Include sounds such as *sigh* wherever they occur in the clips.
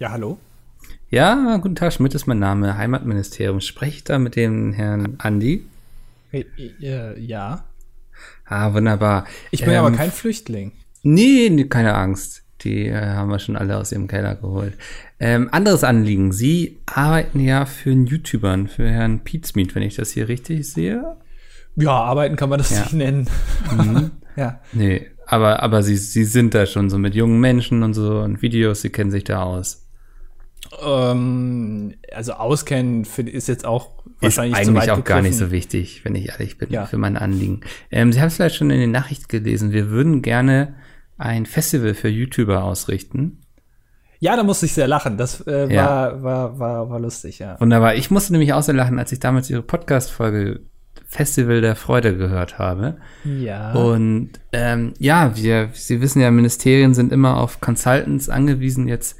Ja, hallo. Ja, guten Tag, Schmidt ist mein Name, Heimatministerium. Spreche ich da mit dem Herrn Andi? Äh, äh, ja. Ah, wunderbar. Ich bin ähm, aber kein Flüchtling. Nee, nee, keine Angst. Die äh, haben wir schon alle aus ihrem Keller geholt. Ähm, anderes Anliegen. Sie arbeiten ja für einen YouTubern, für Herrn Pizmeet, wenn ich das hier richtig sehe. Ja, arbeiten kann man das ja. nicht nennen. Mhm. *laughs* ja. Nee, aber, aber sie, sie sind da schon so mit jungen Menschen und so und Videos, sie kennen sich da aus. Ähm, also auskennen ist jetzt auch wahrscheinlich ist eigentlich auch gar nicht so wichtig, wenn ich ehrlich bin, ja. für mein Anliegen. Ähm, Sie haben es vielleicht schon in den Nachrichten gelesen. Wir würden gerne ein Festival für YouTuber ausrichten. Ja, da musste ich sehr lachen. Das äh, ja. war, war, war, war lustig, ja. Wunderbar. Ich musste nämlich auch sehr lachen, als ich damals Ihre Podcast-Folge Festival der Freude gehört habe. Ja. Und ähm, ja, wir, Sie wissen ja, Ministerien sind immer auf Consultants angewiesen. Jetzt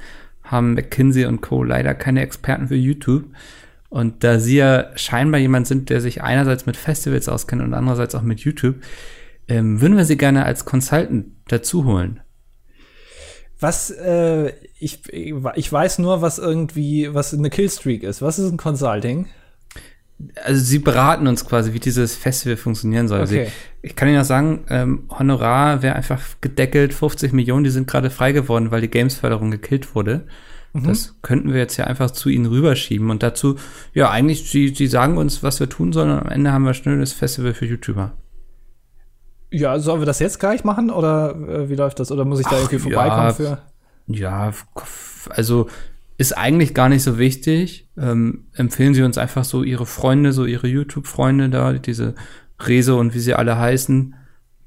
haben McKinsey und Co. leider keine Experten für YouTube. Und da sie ja scheinbar jemand sind, der sich einerseits mit Festivals auskennt und andererseits auch mit YouTube, ähm, würden wir sie gerne als Consultant dazu holen. Was, äh, ich, ich weiß nur, was irgendwie, was eine Killstreak ist. Was ist ein Consulting? Also sie beraten uns quasi, wie dieses Festival funktionieren soll. Okay. Also ich, ich, kann Ihnen auch sagen, ähm, Honorar wäre einfach gedeckelt, 50 Millionen, die sind gerade frei geworden, weil die Gamesförderung gekillt wurde. Mhm. Das könnten wir jetzt ja einfach zu ihnen rüberschieben und dazu, ja, eigentlich, sie, sie sagen uns, was wir tun sollen und am Ende haben wir schnell das Festival für YouTuber. Ja, sollen wir das jetzt gleich machen oder äh, wie läuft das? Oder muss ich da Ach, irgendwie vorbeikommen ja, für? Ja, also ist eigentlich gar nicht so wichtig. Ähm, empfehlen Sie uns einfach so Ihre Freunde, so Ihre YouTube-Freunde da, diese Rezo und wie sie alle heißen.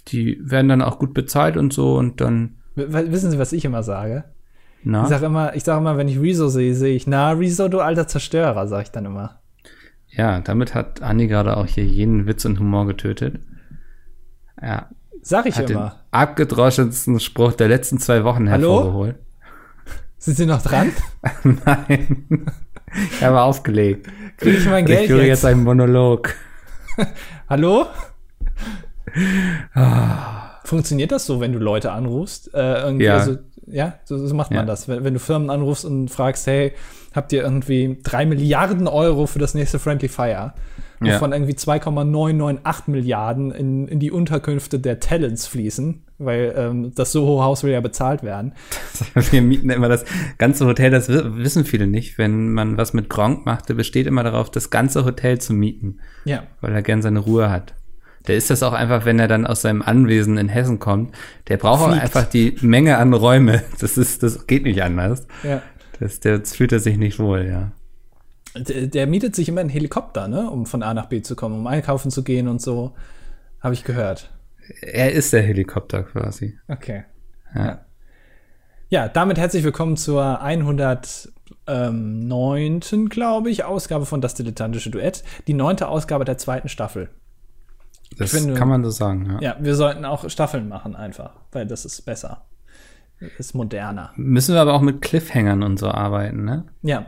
Die werden dann auch gut bezahlt und so und dann. Wissen Sie, was ich immer sage? Na? Ich sage immer, ich sag immer, wenn ich Rezo sehe, sehe ich, na, Rezo, du alter Zerstörer, sage ich dann immer. Ja, damit hat Anni gerade auch hier jeden Witz und Humor getötet. Ja. Sag ich hat immer. Den abgedroschensten Spruch der letzten zwei Wochen Hallo? Sind Sie noch dran? *laughs* Nein. Ich habe aufgelegt. Kriege ich mein Geld Ich führe jetzt, jetzt einen Monolog. *laughs* Hallo? Ah. Funktioniert das so, wenn du Leute anrufst? Äh, ja. Also, ja, so, so macht man ja. das. Wenn, wenn, du Firmen anrufst und fragst, hey, habt ihr irgendwie drei Milliarden Euro für das nächste Friendly Fire? Wovon ja. irgendwie 2,998 Milliarden in, in die Unterkünfte der Talents fließen, weil ähm, das Soho-Haus will ja bezahlt werden. *laughs* Wir mieten immer das ganze Hotel, das wissen viele nicht. Wenn man was mit Gronk macht, der besteht immer darauf, das ganze Hotel zu mieten. Ja. Weil er gern seine Ruhe hat. Der ist das auch einfach, wenn er dann aus seinem Anwesen in Hessen kommt. Der braucht Fliegt. auch einfach die Menge an Räume. Das ist, das geht nicht anders. Ja. Das, der fühlt er sich nicht wohl, ja. Der, der, mietet sich immer einen Helikopter, ne, um von A nach B zu kommen, um einkaufen zu gehen und so. Habe ich gehört. Er ist der Helikopter quasi. Okay. Ja. ja. damit herzlich willkommen zur 109. glaube ich, Ausgabe von Das Dilettantische Duett. Die neunte Ausgabe der zweiten Staffel. Das finde, kann man so sagen, ja. Ja, wir sollten auch Staffeln machen einfach, weil das ist besser. Ist moderner. Müssen wir aber auch mit Cliffhangern und so arbeiten, ne? Ja,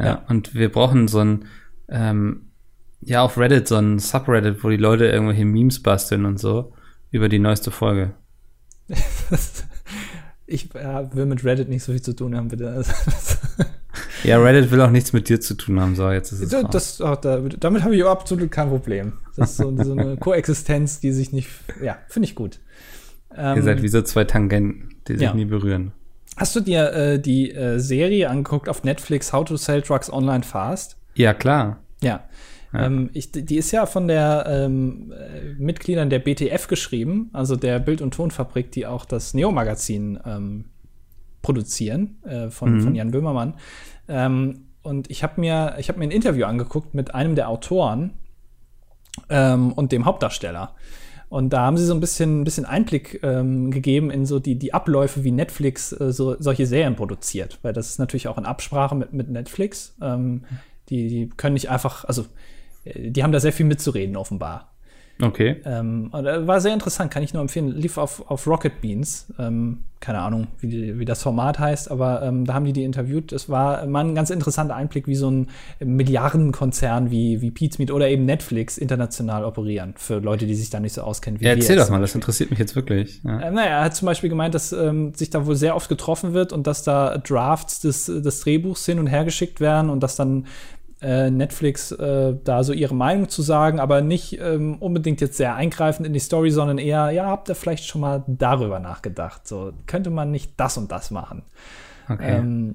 ja, ja. Und wir brauchen so ein, ähm, ja, auf Reddit so ein Subreddit, wo die Leute irgendwelche Memes basteln und so über die neueste Folge. *laughs* ich ja, will mit Reddit nicht so viel zu tun haben, bitte. *laughs* ja, Reddit will auch nichts mit dir zu tun haben, so jetzt ist es. Das, das, da, damit habe ich absolut kein Problem. Das ist so, so eine *laughs* Koexistenz, die sich nicht, ja, finde ich gut. Ähm, Ihr seid wie so zwei Tangenten, die sich ja. nie berühren. Hast du dir äh, die äh, Serie angeguckt auf Netflix, How to Sell Drugs Online Fast? Ja, klar. Ja. ja. Ähm, ich, die ist ja von der ähm, äh, Mitgliedern der BTF geschrieben, also der Bild- und Tonfabrik, die auch das Neo-Magazin ähm, produzieren, äh, von, mhm. von Jan Böhmermann. Ähm, und ich habe mir, hab mir ein Interview angeguckt mit einem der Autoren ähm, und dem Hauptdarsteller. Und da haben sie so ein bisschen, ein bisschen Einblick ähm, gegeben in so die, die Abläufe, wie Netflix äh, so, solche Serien produziert. Weil das ist natürlich auch in Absprache mit, mit Netflix. Ähm, die, die können nicht einfach, also äh, die haben da sehr viel mitzureden, offenbar. Okay. Ähm, war sehr interessant, kann ich nur empfehlen. Lief auf, auf Rocket Beans. Ähm, keine Ahnung, wie, die, wie das Format heißt, aber ähm, da haben die die interviewt. Es war mal ein ganz interessanter Einblick, wie so ein Milliardenkonzern wie, wie Meat oder eben Netflix international operieren. Für Leute, die sich da nicht so auskennen wie ja, erzähl doch mal, das interessiert mich jetzt wirklich. Ja. Äh, naja, er hat zum Beispiel gemeint, dass ähm, sich da wohl sehr oft getroffen wird und dass da Drafts des, des Drehbuchs hin und her geschickt werden und dass dann äh, Netflix äh, da so ihre Meinung zu sagen, aber nicht ähm, unbedingt jetzt sehr eingreifend in die Story, sondern eher, ja, habt ihr vielleicht schon mal darüber nachgedacht? So, könnte man nicht das und das machen? Okay. Ähm,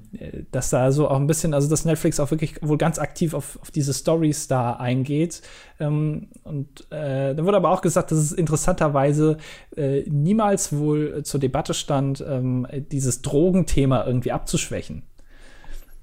dass da so auch ein bisschen, also dass Netflix auch wirklich wohl ganz aktiv auf, auf diese Stories da eingeht. Ähm, und äh, dann wurde aber auch gesagt, dass es interessanterweise äh, niemals wohl zur Debatte stand, ähm, dieses Drogenthema irgendwie abzuschwächen.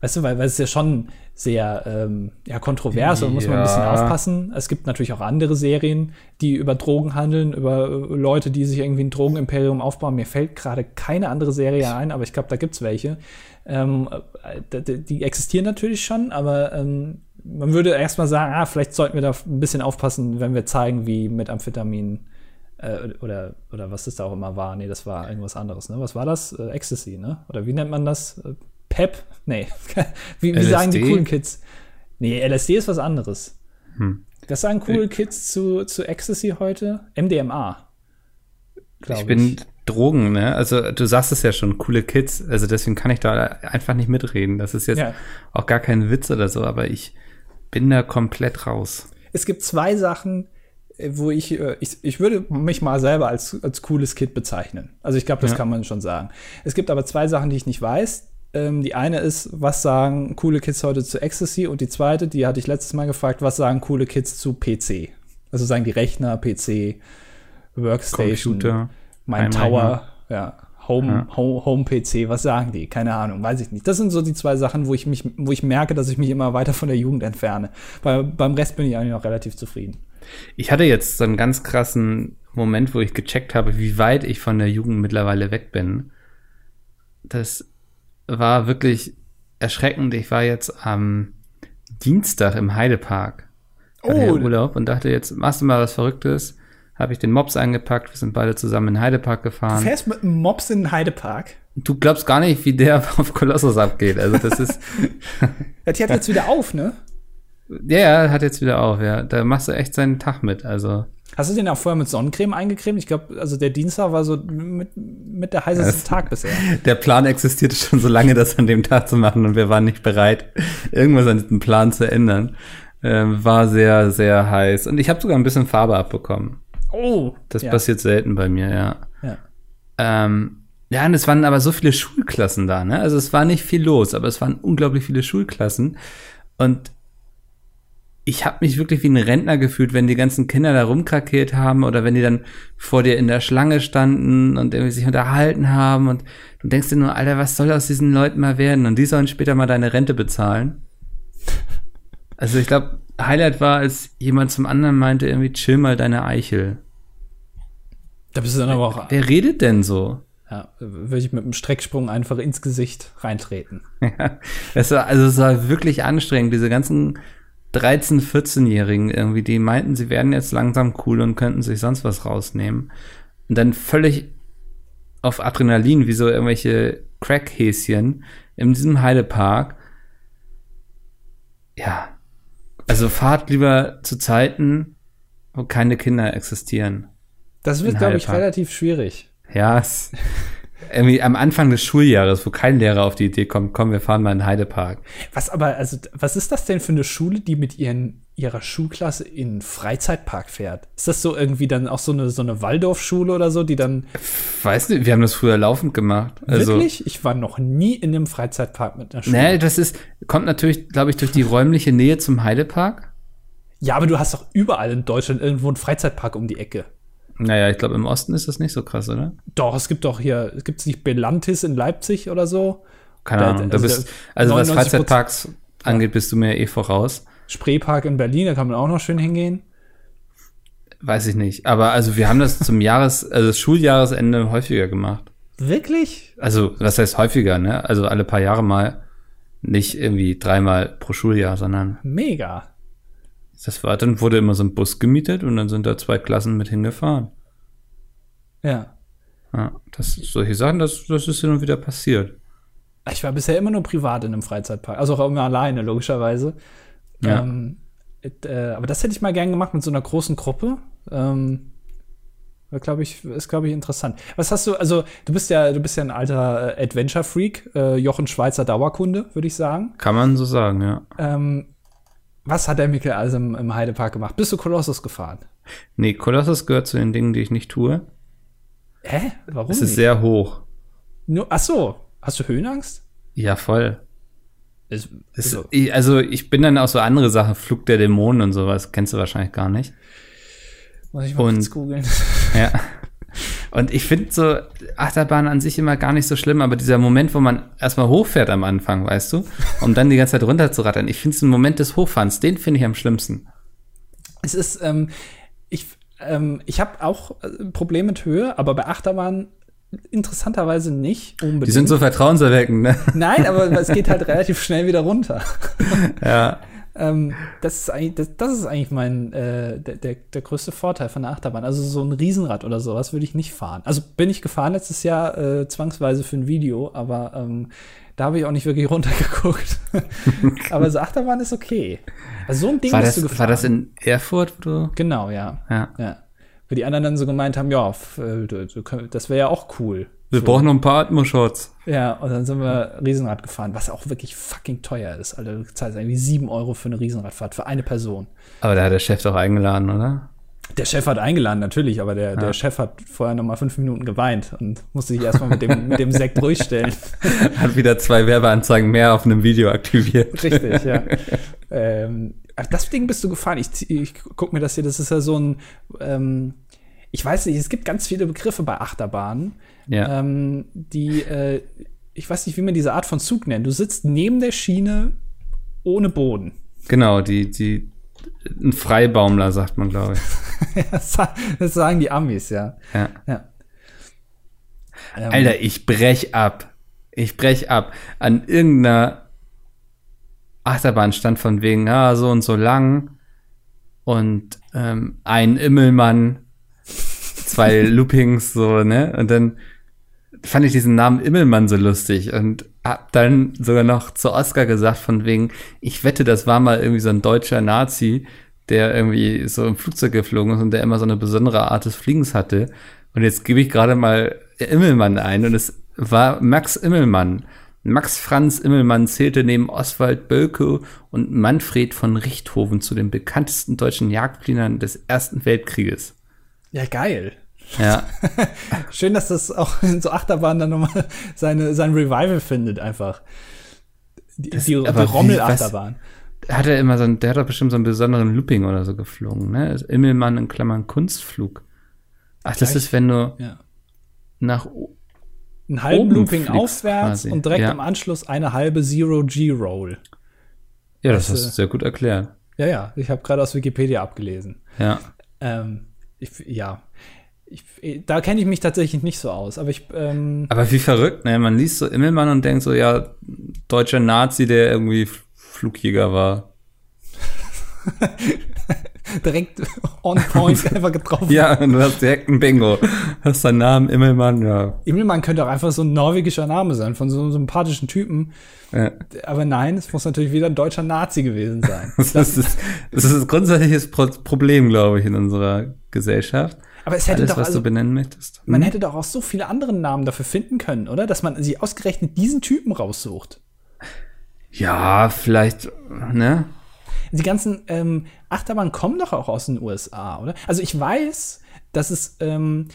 Weißt du, weil, weil es ja schon sehr ähm, ja, kontrovers, da muss man ein bisschen aufpassen. Es gibt natürlich auch andere Serien, die über Drogen handeln, über äh, Leute, die sich irgendwie ein Drogenimperium aufbauen. Mir fällt gerade keine andere Serie ein, aber ich glaube, da gibt es welche. Ähm, äh, die existieren natürlich schon, aber ähm, man würde erstmal sagen, ah, vielleicht sollten wir da ein bisschen aufpassen, wenn wir zeigen, wie mit Amphetamin äh, oder, oder was das da auch immer war. Nee, das war irgendwas anderes. Ne? Was war das? Äh, Ecstasy, ne? Oder wie nennt man das? Äh, Pep? Nee. *laughs* wie, wie sagen die coolen Kids? Nee, LSD ist was anderes. Hm. Was sagen coole Kids zu, zu Ecstasy heute? MDMA. Ich, ich bin Drogen, ne? Also du sagst es ja schon, coole Kids. Also deswegen kann ich da einfach nicht mitreden. Das ist jetzt ja. auch gar kein Witz oder so, aber ich bin da komplett raus. Es gibt zwei Sachen, äh, wo ich, äh, ich, ich würde mich mal selber als, als cooles Kid bezeichnen. Also ich glaube, das ja. kann man schon sagen. Es gibt aber zwei Sachen, die ich nicht weiß. Ähm, die eine ist, was sagen coole Kids heute zu Ecstasy? Und die zweite, die hatte ich letztes Mal gefragt, was sagen coole Kids zu PC? Also sagen die Rechner, PC, Workstation, Computer, mein Tower, ja, Home, ja. Home, Home PC, was sagen die? Keine Ahnung, weiß ich nicht. Das sind so die zwei Sachen, wo ich mich, wo ich merke, dass ich mich immer weiter von der Jugend entferne. Weil beim Rest bin ich eigentlich noch relativ zufrieden. Ich hatte jetzt so einen ganz krassen Moment, wo ich gecheckt habe, wie weit ich von der Jugend mittlerweile weg bin. Das war wirklich erschreckend. Ich war jetzt am Dienstag im Heidepark. Hatte oh. Urlaub und dachte, jetzt machst du mal was Verrücktes. Habe ich den Mops eingepackt. Wir sind beide zusammen in den Heidepark gefahren. Du fährst mit einem Mops in den Heidepark? Du glaubst gar nicht, wie der *laughs* auf Kolossus abgeht. Also das ist. *laughs* der hat jetzt wieder auf, ne? Ja, ja, hat jetzt wieder auf, ja. Da machst du echt seinen Tag mit. Also Hast du den auch vorher mit Sonnencreme eingecremt? Ich glaube, also der Dienstag war so mit, mit der heißeste das, Tag bisher. *laughs* Der Plan existierte schon so lange, das an dem Tag zu machen und wir waren nicht bereit, irgendwas an diesem Plan zu ändern. Ähm, war sehr, sehr heiß. Und ich habe sogar ein bisschen Farbe abbekommen. Oh. Das ja. passiert selten bei mir, ja. Ja. Ähm, ja, und es waren aber so viele Schulklassen da, ne? Also es war nicht viel los, aber es waren unglaublich viele Schulklassen. Und ich habe mich wirklich wie ein Rentner gefühlt, wenn die ganzen Kinder da rumkrakeelt haben oder wenn die dann vor dir in der Schlange standen und irgendwie sich unterhalten haben und du denkst dir nur, Alter, was soll aus diesen Leuten mal werden? Und die sollen später mal deine Rente bezahlen. *laughs* Also ich glaube, Highlight war, als jemand zum anderen meinte, irgendwie chill mal deine Eichel. Da bist du dann aber auch. Wer redet denn so? Ja, würde ich mit einem Strecksprung einfach ins Gesicht reintreten. *laughs* Ja, es war, also es war wirklich anstrengend, diese ganzen 13-, 14-Jährigen irgendwie, die meinten, sie werden jetzt langsam cool und könnten sich sonst was rausnehmen. Und dann völlig auf Adrenalin, wie so irgendwelche Crackhäschen in diesem Heidepark. Ja. Also fahrt lieber zu Zeiten, wo keine Kinder existieren. Das wird, glaube ich, relativ schwierig. Ja, es, *laughs* irgendwie am Anfang des Schuljahres, wo kein Lehrer auf die Idee kommt, komm, wir fahren mal in den Heidepark. Was aber, also, was ist das denn für eine Schule, die mit ihren, ihrer Schulklasse in einen Freizeitpark fährt? Ist das so irgendwie dann auch so eine, so eine Waldorfschule oder so, die dann. Weiß nicht, wir haben das früher laufend gemacht. Also, Wirklich? Ich war noch nie in einem Freizeitpark mit einer Schule. Nee, das ist, kommt natürlich, glaube ich, durch die räumliche Nähe zum Heidepark. Ja, aber du hast doch überall in Deutschland irgendwo einen Freizeitpark um die Ecke. Naja, ich glaube, im Osten ist das nicht so krass, oder? Doch, es gibt doch hier, gibt es nicht Belantis in Leipzig oder so? Keine Ahnung. Da, also, bist, also was Freizeitparks angeht, bist du mir eh voraus. Spreepark in Berlin, da kann man auch noch schön hingehen. Weiß ich nicht. Aber also wir haben das zum *laughs* Jahres, also das Schuljahresende häufiger gemacht. Wirklich? Also, was heißt häufiger, ne? Also alle paar Jahre mal. Nicht irgendwie dreimal pro Schuljahr, sondern. Mega. Das war, dann wurde immer so ein Bus gemietet und dann sind da zwei Klassen mit hingefahren. Ja. Ja, das, solche Sachen, das, das ist hin und wieder passiert. Ich war bisher immer nur privat in einem Freizeitpark, also auch immer alleine, logischerweise. Ja. Ähm, äh, aber das hätte ich mal gern gemacht mit so einer großen Gruppe. Ähm, glaube ich, ist, glaube ich, interessant. Was hast du, also du bist ja, du bist ja ein alter äh, Adventure-Freak, äh, Jochen Schweizer Dauerkunde, würde ich sagen. Kann man so sagen, ja. Ähm, was hat der Mikkel also im, im Heidepark gemacht? Bist du Kolossus gefahren? Nee, Kolossus gehört zu den Dingen, die ich nicht tue. Hä? Warum? Es nicht? ist sehr hoch. Nur, ach so, hast du Höhenangst? Ja, voll. Ist, Es, so. ich- also ich bin dann auch so andere Sachen, Flug der Dämonen und sowas, kennst du wahrscheinlich gar nicht. Muss ich mal und- kurz googeln. Ja. *laughs* Und ich finde so Achterbahn an sich immer gar nicht so schlimm, aber dieser Moment, wo man erstmal hochfährt am Anfang, weißt du, um dann die ganze Zeit runter zu rattern, ich finde es einen Moment des Hochfahrens, den finde ich am schlimmsten. Es ist, ähm, ich, ähm, ich habe auch äh, Probleme mit Höhe, aber bei Achterbahn interessanterweise nicht unbedingt. Die sind so vertrauenserweckend, ne? Nein, aber *laughs* es geht halt relativ schnell wieder runter. Ja. Ähm, das, ist eigentlich, das, das ist eigentlich mein äh, der, der, der größte Vorteil von der Achterbahn. Also so ein Riesenrad oder sowas würde ich nicht fahren. Also bin ich gefahren letztes Jahr äh, zwangsweise für ein Video, aber ähm, da habe ich auch nicht wirklich *laughs* runtergeguckt. *laughs* aber so Achterbahn ist okay. Also so ein Ding War bist du das, gefahren. war das in Erfurt, wo du? Genau, ja. Ja. Ja. Weil die anderen dann so gemeint haben, ja, äh, das wäre ja auch cool. Wir so. brauchen noch ein paar Atmo-Shots. Ja, und dann sind wir Riesenrad gefahren, was auch wirklich fucking teuer ist. Alter, du zahlst irgendwie sieben Euro für eine Riesenradfahrt für eine Person. Aber da hat der Chef doch eingeladen, oder? Der Chef hat eingeladen, natürlich, aber der, der Chef hat vorher noch mal fünf Minuten geweint und musste sich erstmal mit dem, mit dem Sekt ruhig stellen. *laughs* Hat wieder zwei Werbeanzeigen mehr auf einem Video aktiviert. Richtig, ja. ähm, das Ding bist du gefahren. Ich, ich guck mir das hier, das ist ja so ein, ähm, ich weiß nicht, es gibt ganz viele Begriffe bei Achterbahnen, Ja. ähm, die, äh, ich weiß nicht, wie man diese Art von Zug nennt. Du sitzt neben der Schiene ohne Boden. Genau, die, die, ein Freibaumler, sagt man, glaube ich. *laughs* das sa- das sagen die Amis, ja. Ja. ja. Ähm, Alter, ich brech ab. Ich brech ab. An irgendeiner Achterbahn stand von wegen, ah, so und so lang. Und ähm, ein Immelmann, zwei Loopings, so, ne? Und dann fand ich diesen Namen Immelmann so lustig und hab dann sogar noch zu Oscar gesagt von wegen, ich wette, das war mal irgendwie so ein deutscher Nazi, der irgendwie so im Flugzeug geflogen ist und der immer so eine besondere Art des Fliegens hatte. Und jetzt gebe ich gerade mal Immelmann ein und es war Max Immelmann. Max Franz Immelmann zählte neben Oswald Bölke und Manfred von Richthofen zu den bekanntesten deutschen Jagdfliegern des Ersten Weltkrieges. Ja, geil. Ja, *laughs* Schön, dass das auch in *laughs* so Achterbahnen dann nochmal seine, sein Revival findet, einfach. Die, die, die wie- Rommel-Achterbahn. hat er immer so ein, der hat doch bestimmt so einen besonderen Looping oder so geflogen, ne? Also Immelmann in Klammern Kunstflug. Ach, das Gleich- ist, wenn du Ja. nach, Einen halben Oben Looping aufwärts quasi, und direkt ja. im Anschluss eine halbe Zero-G-Roll. ja, das Das, hast äh, du sehr gut erklärt. Ja, ja, ich habe gerade aus Wikipedia abgelesen. Ja. Ähm, ich, ja, ich, da kenne ich mich tatsächlich nicht so aus, aber ich, ähm, Aber wie verrückt, ne? Man liest so Immelmann und denkt so, ja, deutscher Nazi, der irgendwie Flugjäger war. *laughs* direkt on point *laughs* einfach getroffen. Ja, und du hast direkt ein Bingo. Hast deinen Namen Immelmann, ja. Immelmann könnte auch einfach so ein norwegischer Name sein, von so einem sympathischen Typen. ja. Aber nein, es muss natürlich wieder ein deutscher Nazi gewesen sein. *laughs* Das, ist, das ist ein grundsätzliches Pro Problem, glaube ich, in unserer Gesellschaft. Aber es hätte Alles, doch, was also, du benennen möchtest. man Hm? hätte doch auch so viele andere Namen dafür finden können, oder? Dass man sich ausgerechnet diesen Typen raussucht. Ja, vielleicht, ne? Die ganzen ähm, Achterbahnen kommen doch auch aus den USA, oder? Also ich weiß, dass es, ähm, äh,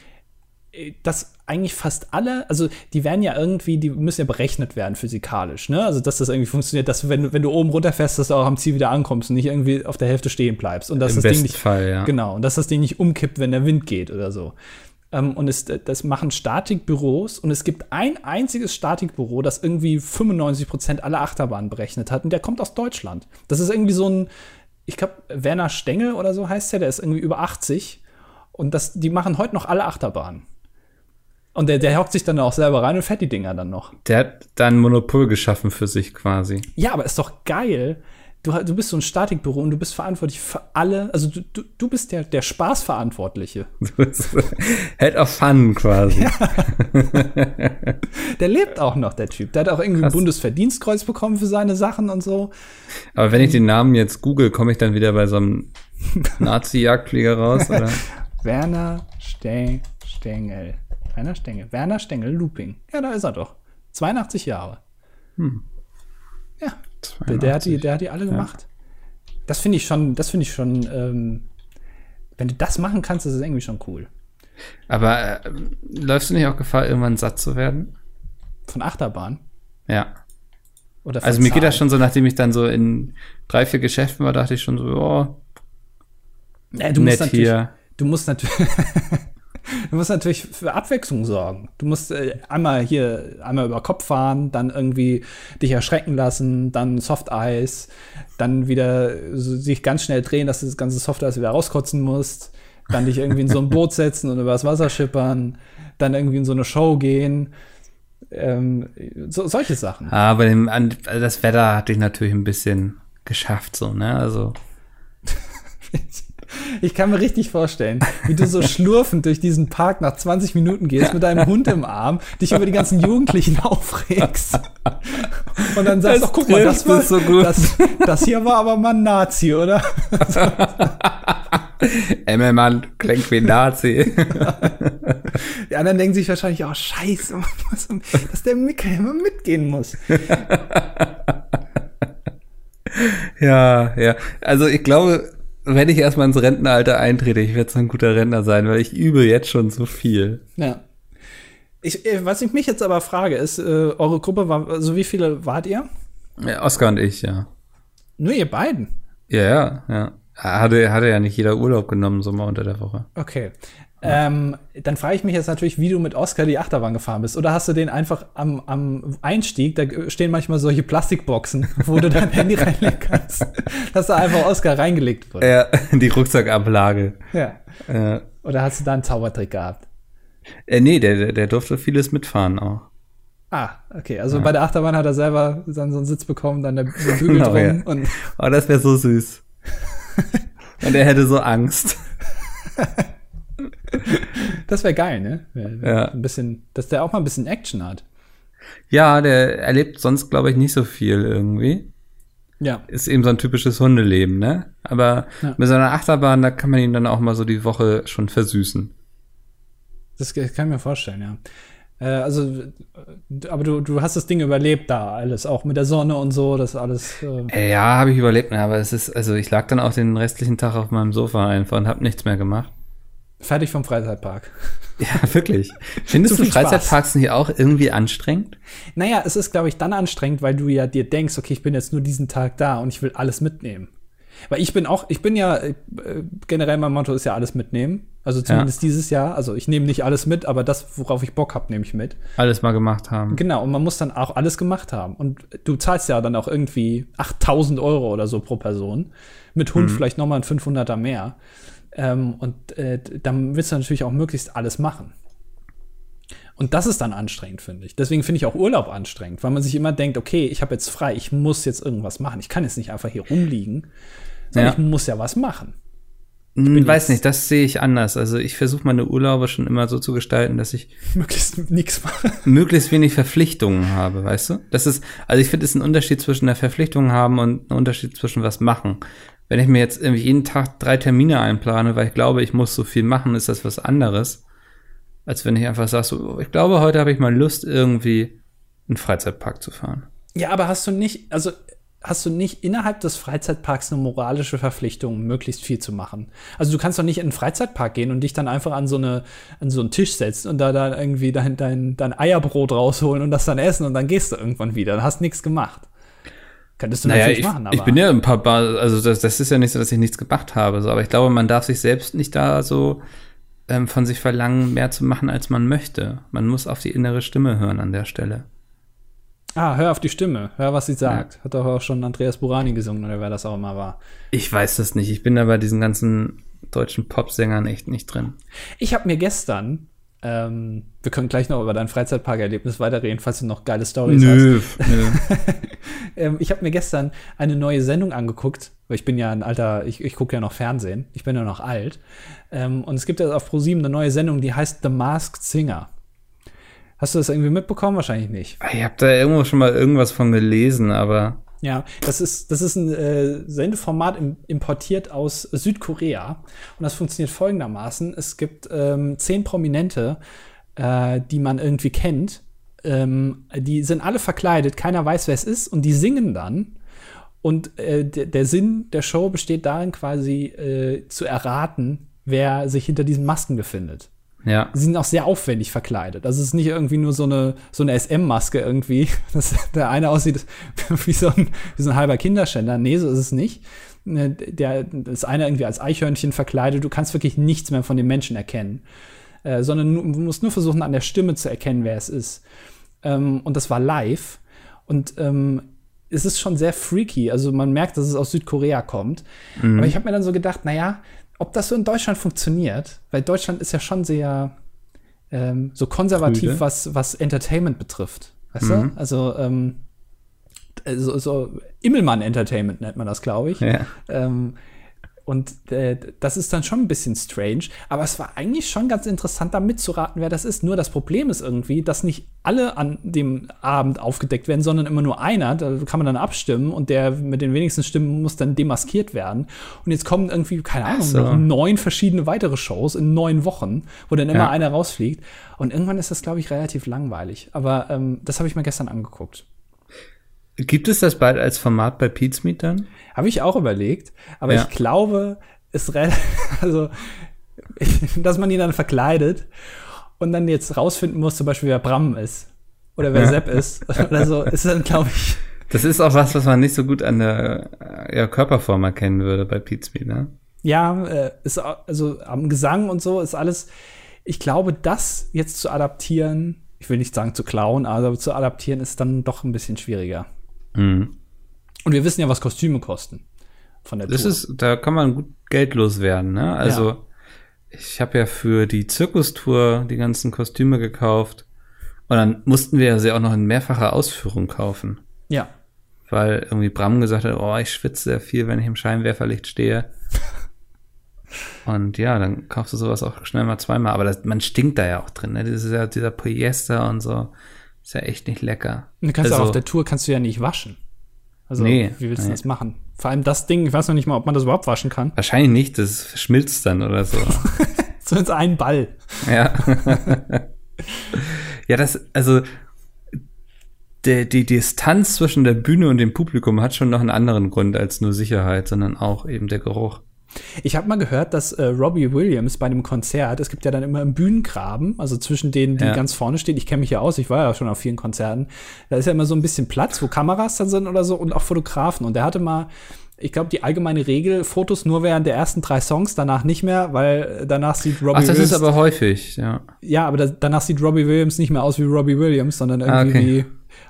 dass eigentlich fast alle, also die werden ja irgendwie, die müssen ja berechnet werden physikalisch, ne? Also dass das irgendwie funktioniert, dass wenn du, wenn du oben runterfährst, dass du auch am Ziel wieder ankommst und nicht irgendwie auf der Hälfte stehen bleibst. Und dass Im das Ding nicht, Fall, ja. Genau, und dass das Ding nicht umkippt, wenn der Wind geht oder so. Ähm, und es, das machen Statikbüros und es gibt ein einziges Statikbüro, das irgendwie 95% aller Achterbahnen berechnet hat und der kommt aus Deutschland. Das ist irgendwie so ein, ich glaube, Werner Stengel oder so heißt der, der ist irgendwie über 80 und das, die machen heute noch alle Achterbahnen. Und der, der hockt sich dann auch selber rein und fährt die Dinger dann noch. Der hat da ein Monopol geschaffen für sich quasi. Ja, aber ist doch geil, du, du bist so ein Statikbüro und du bist verantwortlich für alle, also du, du, du bist der, der Spaßverantwortliche. *laughs* Head of Fun quasi. Ja. der lebt auch noch, der Typ. Der hat auch irgendwie Krass. ein Bundesverdienstkreuz bekommen für seine Sachen und so. Aber wenn ich den Namen jetzt google, komme ich dann wieder bei so einem Nazi-Jagdflieger raus, oder? *laughs* Werner Ste Stengel. Werner Stengel. Werner Stengel Looping. Ja, da ist er doch. 82 Jahre. Hm. Ja, der, der, hat die, der hat die alle gemacht. Ja. Das finde ich schon, das finde ich schon, ähm, wenn du das machen kannst, ist es irgendwie schon cool. Aber äh, läufst du nicht auch Gefahr, irgendwann satt zu werden? Von Achterbahn? Ja. Oder also mir geht das schon so, nachdem ich dann so in drei, vier Geschäften war, dachte ich schon so, oh, ja, du nett musst hier. Du musst natürlich, *laughs* Du musst natürlich für Abwechslung sorgen. Du musst äh, einmal hier, einmal über Kopf fahren, dann irgendwie dich erschrecken lassen, dann Soft Eis, dann wieder so, sich ganz schnell drehen, dass du das ganze Soft Eis wieder rauskotzen musst, dann dich irgendwie in so ein *laughs* Boot setzen und über das Wasser schippern, dann irgendwie in so eine Show gehen. Ähm, so, solche Sachen. Aber dem, das Wetter hat dich natürlich ein bisschen geschafft, so, ne? Also. *laughs* Ich kann mir richtig vorstellen, wie du so schlurfend durch diesen Park nach 20 Minuten gehst mit deinem Hund im Arm, dich über die ganzen Jugendlichen aufregst. Und dann sagst du, guck mal, das war so gut. Das, das hier war aber mal ein Nazi, oder? Emmelmann klingt wie ein Nazi. *laughs* Die anderen denken sich wahrscheinlich, oh scheiße, dass der Mickel immer mitgehen muss. Ja, ja. Also ich glaube, wenn ich erstmal ins Rentenalter eintrete, ich werde so ein guter Rentner sein, weil ich übe jetzt schon so viel. Ja. Ich, äh, was ich mich jetzt aber frage, ist, äh, eure Gruppe war, also wie viele wart ihr? Ja, Oskar und ich, ja. Nur ihr beiden? Ja, ja, ja. Hatte, hatte ja nicht jeder Urlaub genommen, so mal unter der Woche. Okay. Ähm, dann frage ich mich jetzt natürlich, wie du mit Oscar die Achterbahn gefahren bist. Oder hast du den einfach am, am Einstieg, da stehen manchmal solche Plastikboxen, wo du dein Handy *laughs* reinlegen kannst, dass da einfach Oscar reingelegt wurde. Ja, die Rucksackablage. Ja. Äh. Oder hast du da einen Zaubertrick gehabt? Äh, nee, der, der durfte vieles mitfahren auch. Ah, okay. Also ja. bei der Achterbahn hat er selber dann so einen Sitz bekommen, dann der, der *laughs* Bügel genau, drum. Ja. Und oh, das wäre so süß. *laughs* und er hätte so Angst. Das wäre geil, ne? Ja. Ein bisschen, dass der auch mal ein bisschen Action hat. Ja, der erlebt sonst, glaube ich, nicht so viel irgendwie. Ja. Ist eben so ein typisches Hundeleben, ne? Aber ja. mit so einer Achterbahn, da kann man ihn dann auch mal so die Woche schon versüßen. Das kann ich mir vorstellen, ja. Äh, also, aber du, du hast das Ding überlebt da alles, auch mit der Sonne und so, das alles. Äh, äh ja, habe ich überlebt, aber es ist, also ich lag dann auch den restlichen Tag auf meinem Sofa einfach und habe nichts mehr gemacht. Fertig vom Freizeitpark. *laughs* Ja, wirklich. Findest du Freizeitparks nicht auch irgendwie anstrengend? Naja, es ist, glaube ich, dann anstrengend, weil du ja dir denkst, okay, ich bin jetzt nur diesen Tag da und ich will alles mitnehmen. Weil ich bin auch, ich bin ja, äh, generell mein Motto ist ja alles mitnehmen. Also zumindest ja. dieses Jahr. Also ich nehme nicht alles mit, aber das, worauf ich Bock habe, nehme ich mit. Alles mal gemacht haben. Genau, und man muss dann auch alles gemacht haben. Und du zahlst ja dann auch irgendwie 8000 Euro oder so pro Person. Mit Hund mhm. vielleicht nochmal ein 500er mehr. Ähm, und äh, dann willst du natürlich auch möglichst alles machen. Und das ist dann anstrengend, finde ich. Deswegen finde ich auch Urlaub anstrengend, weil man sich immer denkt, okay, ich habe jetzt frei, ich muss jetzt irgendwas machen. Ich kann jetzt nicht einfach hier rumliegen, sondern ja. ich muss ja was machen. Ich hm, weiß nicht, das sehe ich anders. Also ich versuche meine Urlaube schon immer so zu gestalten, dass ich *laughs* möglichst nichts mache. Möglichst wenig Verpflichtungen habe, weißt du? Das ist, also ich finde, es ist ein Unterschied zwischen der Verpflichtung haben und ein Unterschied zwischen was machen. Wenn ich mir jetzt irgendwie jeden Tag drei Termine einplane, weil ich glaube, ich muss so viel machen, ist das was anderes, als wenn ich einfach sage, so, ich glaube, heute habe ich mal Lust, irgendwie in einen Freizeitpark zu fahren. Ja, aber hast du nicht, also hast du nicht innerhalb des Freizeitparks eine moralische Verpflichtung, möglichst viel zu machen. Also du kannst doch nicht in einen Freizeitpark gehen und dich dann einfach an so, eine, an so einen Tisch setzen und da dann irgendwie dein, dein, dein Eierbrot rausholen und das dann essen und dann gehst du irgendwann wieder. Dann hast nichts gemacht. Könntest du naja, natürlich ich, machen, aber. Ich bin ja ein paar, Bar, also das, das ist ja nicht so, dass ich nichts gemacht habe, so, aber ich glaube, man darf sich selbst nicht da so ähm, von sich verlangen, mehr zu machen, als man möchte. Man muss auf die innere Stimme hören an der Stelle. Ah, hör auf die Stimme, hör, was sie sagt. Ja. Hat doch auch schon Andreas Burani gesungen, oder wer das auch immer war. Ich weiß das nicht. Ich bin da bei diesen ganzen deutschen Popsängern echt nicht drin. Ich habe mir gestern ähm, wir können gleich noch über dein Freizeitparkerlebnis weiterreden, falls du noch geile Stories nö, hast. Nö. *laughs* ähm, ich habe mir gestern eine neue Sendung angeguckt, weil ich bin ja ein alter, ich, ich gucke ja noch Fernsehen, ich bin ja noch alt. Ähm, und es gibt ja auf ProSieben eine neue Sendung, die heißt The Masked Singer. Hast du das irgendwie mitbekommen? Wahrscheinlich nicht. Ich habe da irgendwo schon mal irgendwas von gelesen, aber. Ja, das ist, das ist ein äh, Sendeformat im, importiert aus Südkorea. Und das funktioniert folgendermaßen. Es gibt ähm, zehn Prominente, äh, die man irgendwie kennt. Ähm, die sind alle verkleidet, keiner weiß, wer es ist, und die singen dann. Und äh, der Sinn der Show besteht darin, quasi äh, zu erraten, wer sich hinter diesen Masken befindet. Ja. Sie sind auch sehr aufwendig verkleidet. Also es ist nicht irgendwie nur so eine, so eine SM-Maske irgendwie, *laughs* dass der eine aussieht *laughs* wie so ein, wie so ein halber Kinderschänder. Nee, so ist es nicht. Ne, der ist einer irgendwie als Eichhörnchen verkleidet. Du kannst wirklich nichts mehr von dem Menschen erkennen. Äh, sondern du musst nur versuchen, an der Stimme zu erkennen, wer es ist. Ähm, und das war live. Und ähm, es ist schon sehr freaky. Also man merkt, dass es aus Südkorea kommt. Mhm. Aber ich habe mir dann so gedacht, naja, ob das so in Deutschland funktioniert, weil Deutschland ist ja schon sehr ähm, so konservativ, was, was Entertainment betrifft. Weißt mhm. du? Also, ähm, so, so Immelmann Entertainment nennt man das, glaube ich. Ja. Ähm, und äh, das ist dann schon ein bisschen strange. Aber es war eigentlich schon ganz interessant, da mitzuraten, wer das ist. Nur das Problem ist irgendwie, dass nicht alle an dem Abend aufgedeckt werden, sondern immer nur einer. Da kann man dann abstimmen und der mit den wenigsten Stimmen muss dann demaskiert werden. Und jetzt kommen irgendwie, keine Ahnung, so. noch neun verschiedene weitere Shows in neun Wochen, wo dann immer ja. einer rausfliegt. Und irgendwann ist das, glaube ich, relativ langweilig. Aber ähm, das habe ich mir gestern angeguckt. Gibt es das bald als Format bei Pete's Meet dann? Habe ich auch überlegt, aber ja. ich glaube, es *laughs* also *laughs* dass man ihn dann verkleidet und dann jetzt rausfinden muss, zum Beispiel, wer Bram ist oder wer ja. Sepp ist *laughs* oder so, ist dann, glaube ich. Das ist auch was, was man nicht so gut an der ja, Körperform erkennen würde bei Pete's Meet, ne? Ja, äh, ist also am Gesang und so ist alles. Ich glaube, das jetzt zu adaptieren, ich will nicht sagen zu klauen, aber zu adaptieren ist dann doch ein bisschen schwieriger. Mhm. Und wir wissen ja, was Kostüme kosten von der das Tour. Ist, da kann man gut Geld loswerden, ne? Also ja. ich habe ja für die Zirkustour die ganzen Kostüme gekauft. Und dann mussten wir ja sie auch noch in mehrfacher Ausführung kaufen. Ja. Weil irgendwie Bram gesagt hat, oh, ich schwitze sehr viel, wenn ich im Scheinwerferlicht stehe. *laughs* und ja, dann kaufst du sowas auch schnell mal zweimal. Aber das, man stinkt da ja auch drin, ne? Das ist ja dieser Polyester und so. Ist ja echt nicht lecker. Du kannst also, auf der Tour kannst du ja nicht waschen. Also, nee, wie willst du nee. das machen? Vor allem das Ding, ich weiß noch nicht mal, ob man das überhaupt waschen kann. Wahrscheinlich nicht, das schmilzt dann oder so. *laughs* so ins ein Ball. Ja. ja, das, also, der, die Distanz zwischen der Bühne und dem Publikum hat schon noch einen anderen Grund als nur Sicherheit, sondern auch eben der Geruch. Ich habe mal gehört, dass äh, Robbie Williams bei einem Konzert, es gibt ja dann immer einen Bühnengraben, also zwischen denen, die ja. ganz vorne stehen. Ich kenne mich ja aus, ich war ja schon auf vielen Konzerten. Da ist ja immer so ein bisschen Platz, wo Kameras dann sind oder so und auch Fotografen. Und der hatte mal ich glaube, die allgemeine Regel, Fotos nur während der ersten drei Songs, danach nicht mehr, weil danach sieht Robbie Ach, das Williams, ist aber häufig, ja. Ja, aber da, danach sieht Robbie Williams nicht mehr aus wie Robbie Williams, sondern irgendwie ah, okay. wie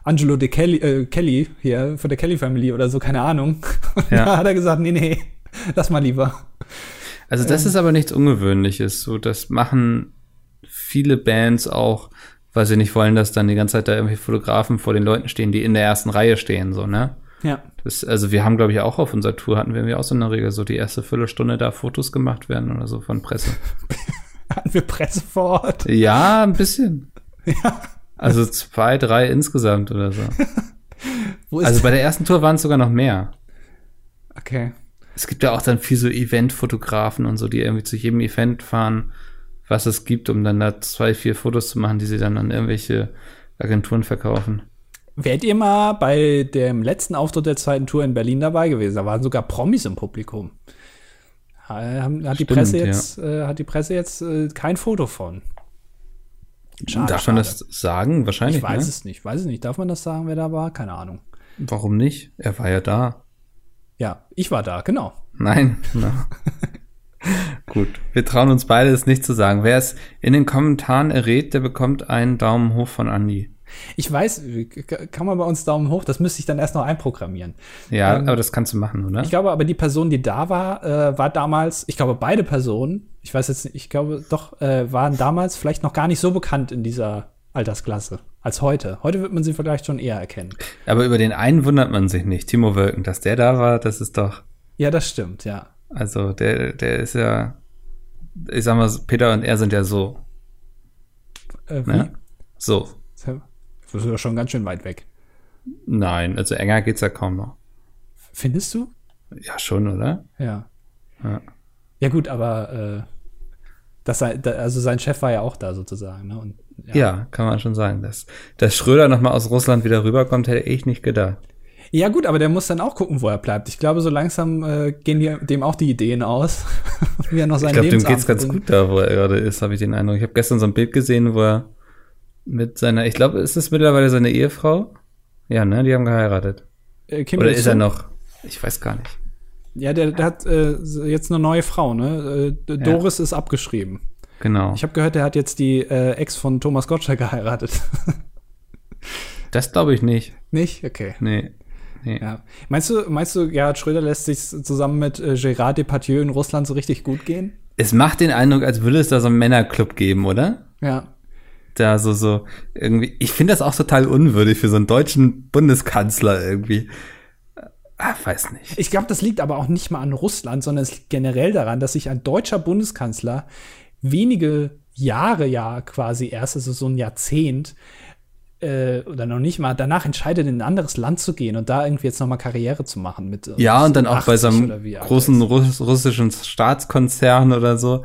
Angelo de Kelly, äh, Kelly hier von der Kelly Family oder so, keine Ahnung. *laughs* Und ja. da hat er gesagt, nee, nee, *laughs* Lass mal lieber. Also das ähm. ist aber nichts Ungewöhnliches. So, das machen viele Bands auch, weil sie nicht wollen, dass dann die ganze Zeit da irgendwie Fotografen vor den Leuten stehen, die in der ersten Reihe stehen, so, ne? Ja. Das, also wir haben, glaube ich, auch auf unserer Tour hatten wir auch so eine Regel, so die erste Viertelstunde da Fotos gemacht werden oder so von Presse. *laughs* hatten wir Presse vor Ort? Ja, ein bisschen. *laughs* Ja. Also zwei, drei insgesamt oder so. also bei der ersten Tour waren es sogar noch mehr. Okay es gibt ja auch dann viel so Eventfotografen und so, die irgendwie zu jedem Event fahren, was es gibt, um dann da zwei, vier Fotos zu machen, die sie dann an irgendwelche Agenturen verkaufen. Wärt ihr mal bei dem letzten Auftritt der zweiten Tour in Berlin dabei gewesen? Da waren sogar Promis im Publikum. Hat die Stimmt, Presse jetzt, ja. äh, hat die Presse jetzt äh, kein Foto von. Schade, Darf man das sagen? Wahrscheinlich. Ich weiß ne? es nicht. Weiß es nicht. Darf man das sagen, wer da war? Keine Ahnung. Warum nicht? Er war ja da. Ja, ich war da, genau. Nein. *laughs* No. Gut, wir trauen uns beide es nicht zu sagen. Wer es in den Kommentaren errät, der bekommt einen Daumen hoch von Andy. Ich weiß, kann man bei uns Daumen hoch, das müsste ich dann erst noch einprogrammieren. Ja, ähm, aber das kannst du machen, oder? Ich glaube aber, die Person, die da war, äh, war damals, ich glaube, beide Personen, ich weiß jetzt nicht, ich glaube doch, äh, waren damals vielleicht noch gar nicht so bekannt in dieser Altersklasse als heute. Heute wird man sie vielleicht schon eher erkennen. Aber über den einen wundert man sich nicht. Timo Wölken, dass der da war, das ist doch. Ja, das stimmt, ja. Also der, der ist ja, ich sag mal, Peter und er sind ja so. Äh, wie? Ne? So. Das ist ja schon ganz schön weit weg. Nein, also enger geht's ja kaum noch. Findest du? Ja, schon, oder? Ja. Ja, ja gut, aber äh, das, also sein Chef war ja auch da sozusagen. Ne? Und, ja. ja. kann man schon sagen. Dass, dass Schröder noch mal aus Russland wieder rüberkommt, hätte ich nicht gedacht. Ja gut, aber der muss dann auch gucken, wo er bleibt. Ich glaube, so langsam äh, gehen die, dem auch die Ideen aus, *laughs* wie er noch seinen Ich glaube, dem geht's ganz gut da, wo er gerade ist, habe ich den Eindruck. Ich habe gestern so ein Bild gesehen, wo er mit seiner, ich glaube, ist es mittlerweile seine Ehefrau? Ja, ne, die haben geheiratet. Äh, Oder ist er noch? Ich weiß gar nicht. Ja, der, der hat äh, jetzt eine neue Frau, ne? Äh, Doris ja. ist abgeschrieben. Genau. Ich habe gehört, der hat jetzt die äh, Ex von Thomas Gottschalk geheiratet. *laughs* das glaube ich nicht. Nicht? Okay. Nee. Nee. Ja. Meinst du, meinst du, Gerhard Schröder lässt sich zusammen mit äh, Gérard Depardieu in Russland so richtig gut gehen? Es macht den Eindruck, als würde es da so einen Männerclub geben, oder? Ja. Da so, so, irgendwie, ich finde das auch total unwürdig für so einen deutschen Bundeskanzler irgendwie. Ah, weiß nicht. Ich glaube, das liegt aber auch nicht mal an Russland, sondern es liegt generell daran, dass sich ein deutscher Bundeskanzler wenige Jahre ja quasi erst, also so ein Jahrzehnt, äh, oder noch nicht mal, danach entscheidet, in ein anderes Land zu gehen und da irgendwie jetzt nochmal Karriere zu machen. Mit, ja, und dann auch bei so einem großen Russ russischen Staatskonzern oder so.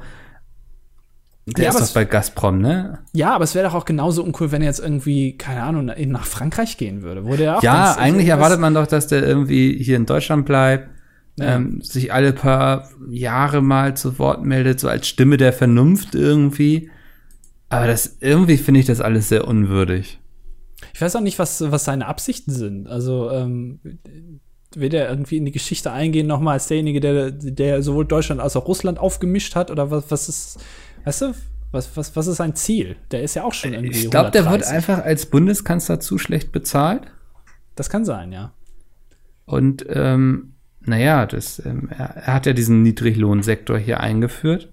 Der ja, ist doch bei Gazprom, ne? Ja, aber es wäre doch auch genauso uncool, wenn er jetzt irgendwie, keine Ahnung, nach Frankreich gehen würde. Wo der auch ja, eigentlich erwartet man doch, dass der irgendwie hier in Deutschland bleibt. Ähm, sich alle paar Jahre mal zu Wort meldet, so als Stimme der Vernunft irgendwie. Aber das irgendwie finde ich das alles sehr unwürdig. Ich weiß auch nicht, was, was seine Absichten sind. Also, ähm, will er irgendwie in die Geschichte eingehen, nochmal als derjenige, der, der sowohl Deutschland als auch Russland aufgemischt hat? Oder was, was ist, weißt du, was, was, was ist sein Ziel? Der ist ja auch schon irgendwie. Ich glaube, der wird einfach als Bundeskanzler zu schlecht bezahlt. Das kann sein, ja. Und ähm, naja, das, ähm, er, hat ja diesen Niedriglohnsektor hier eingeführt.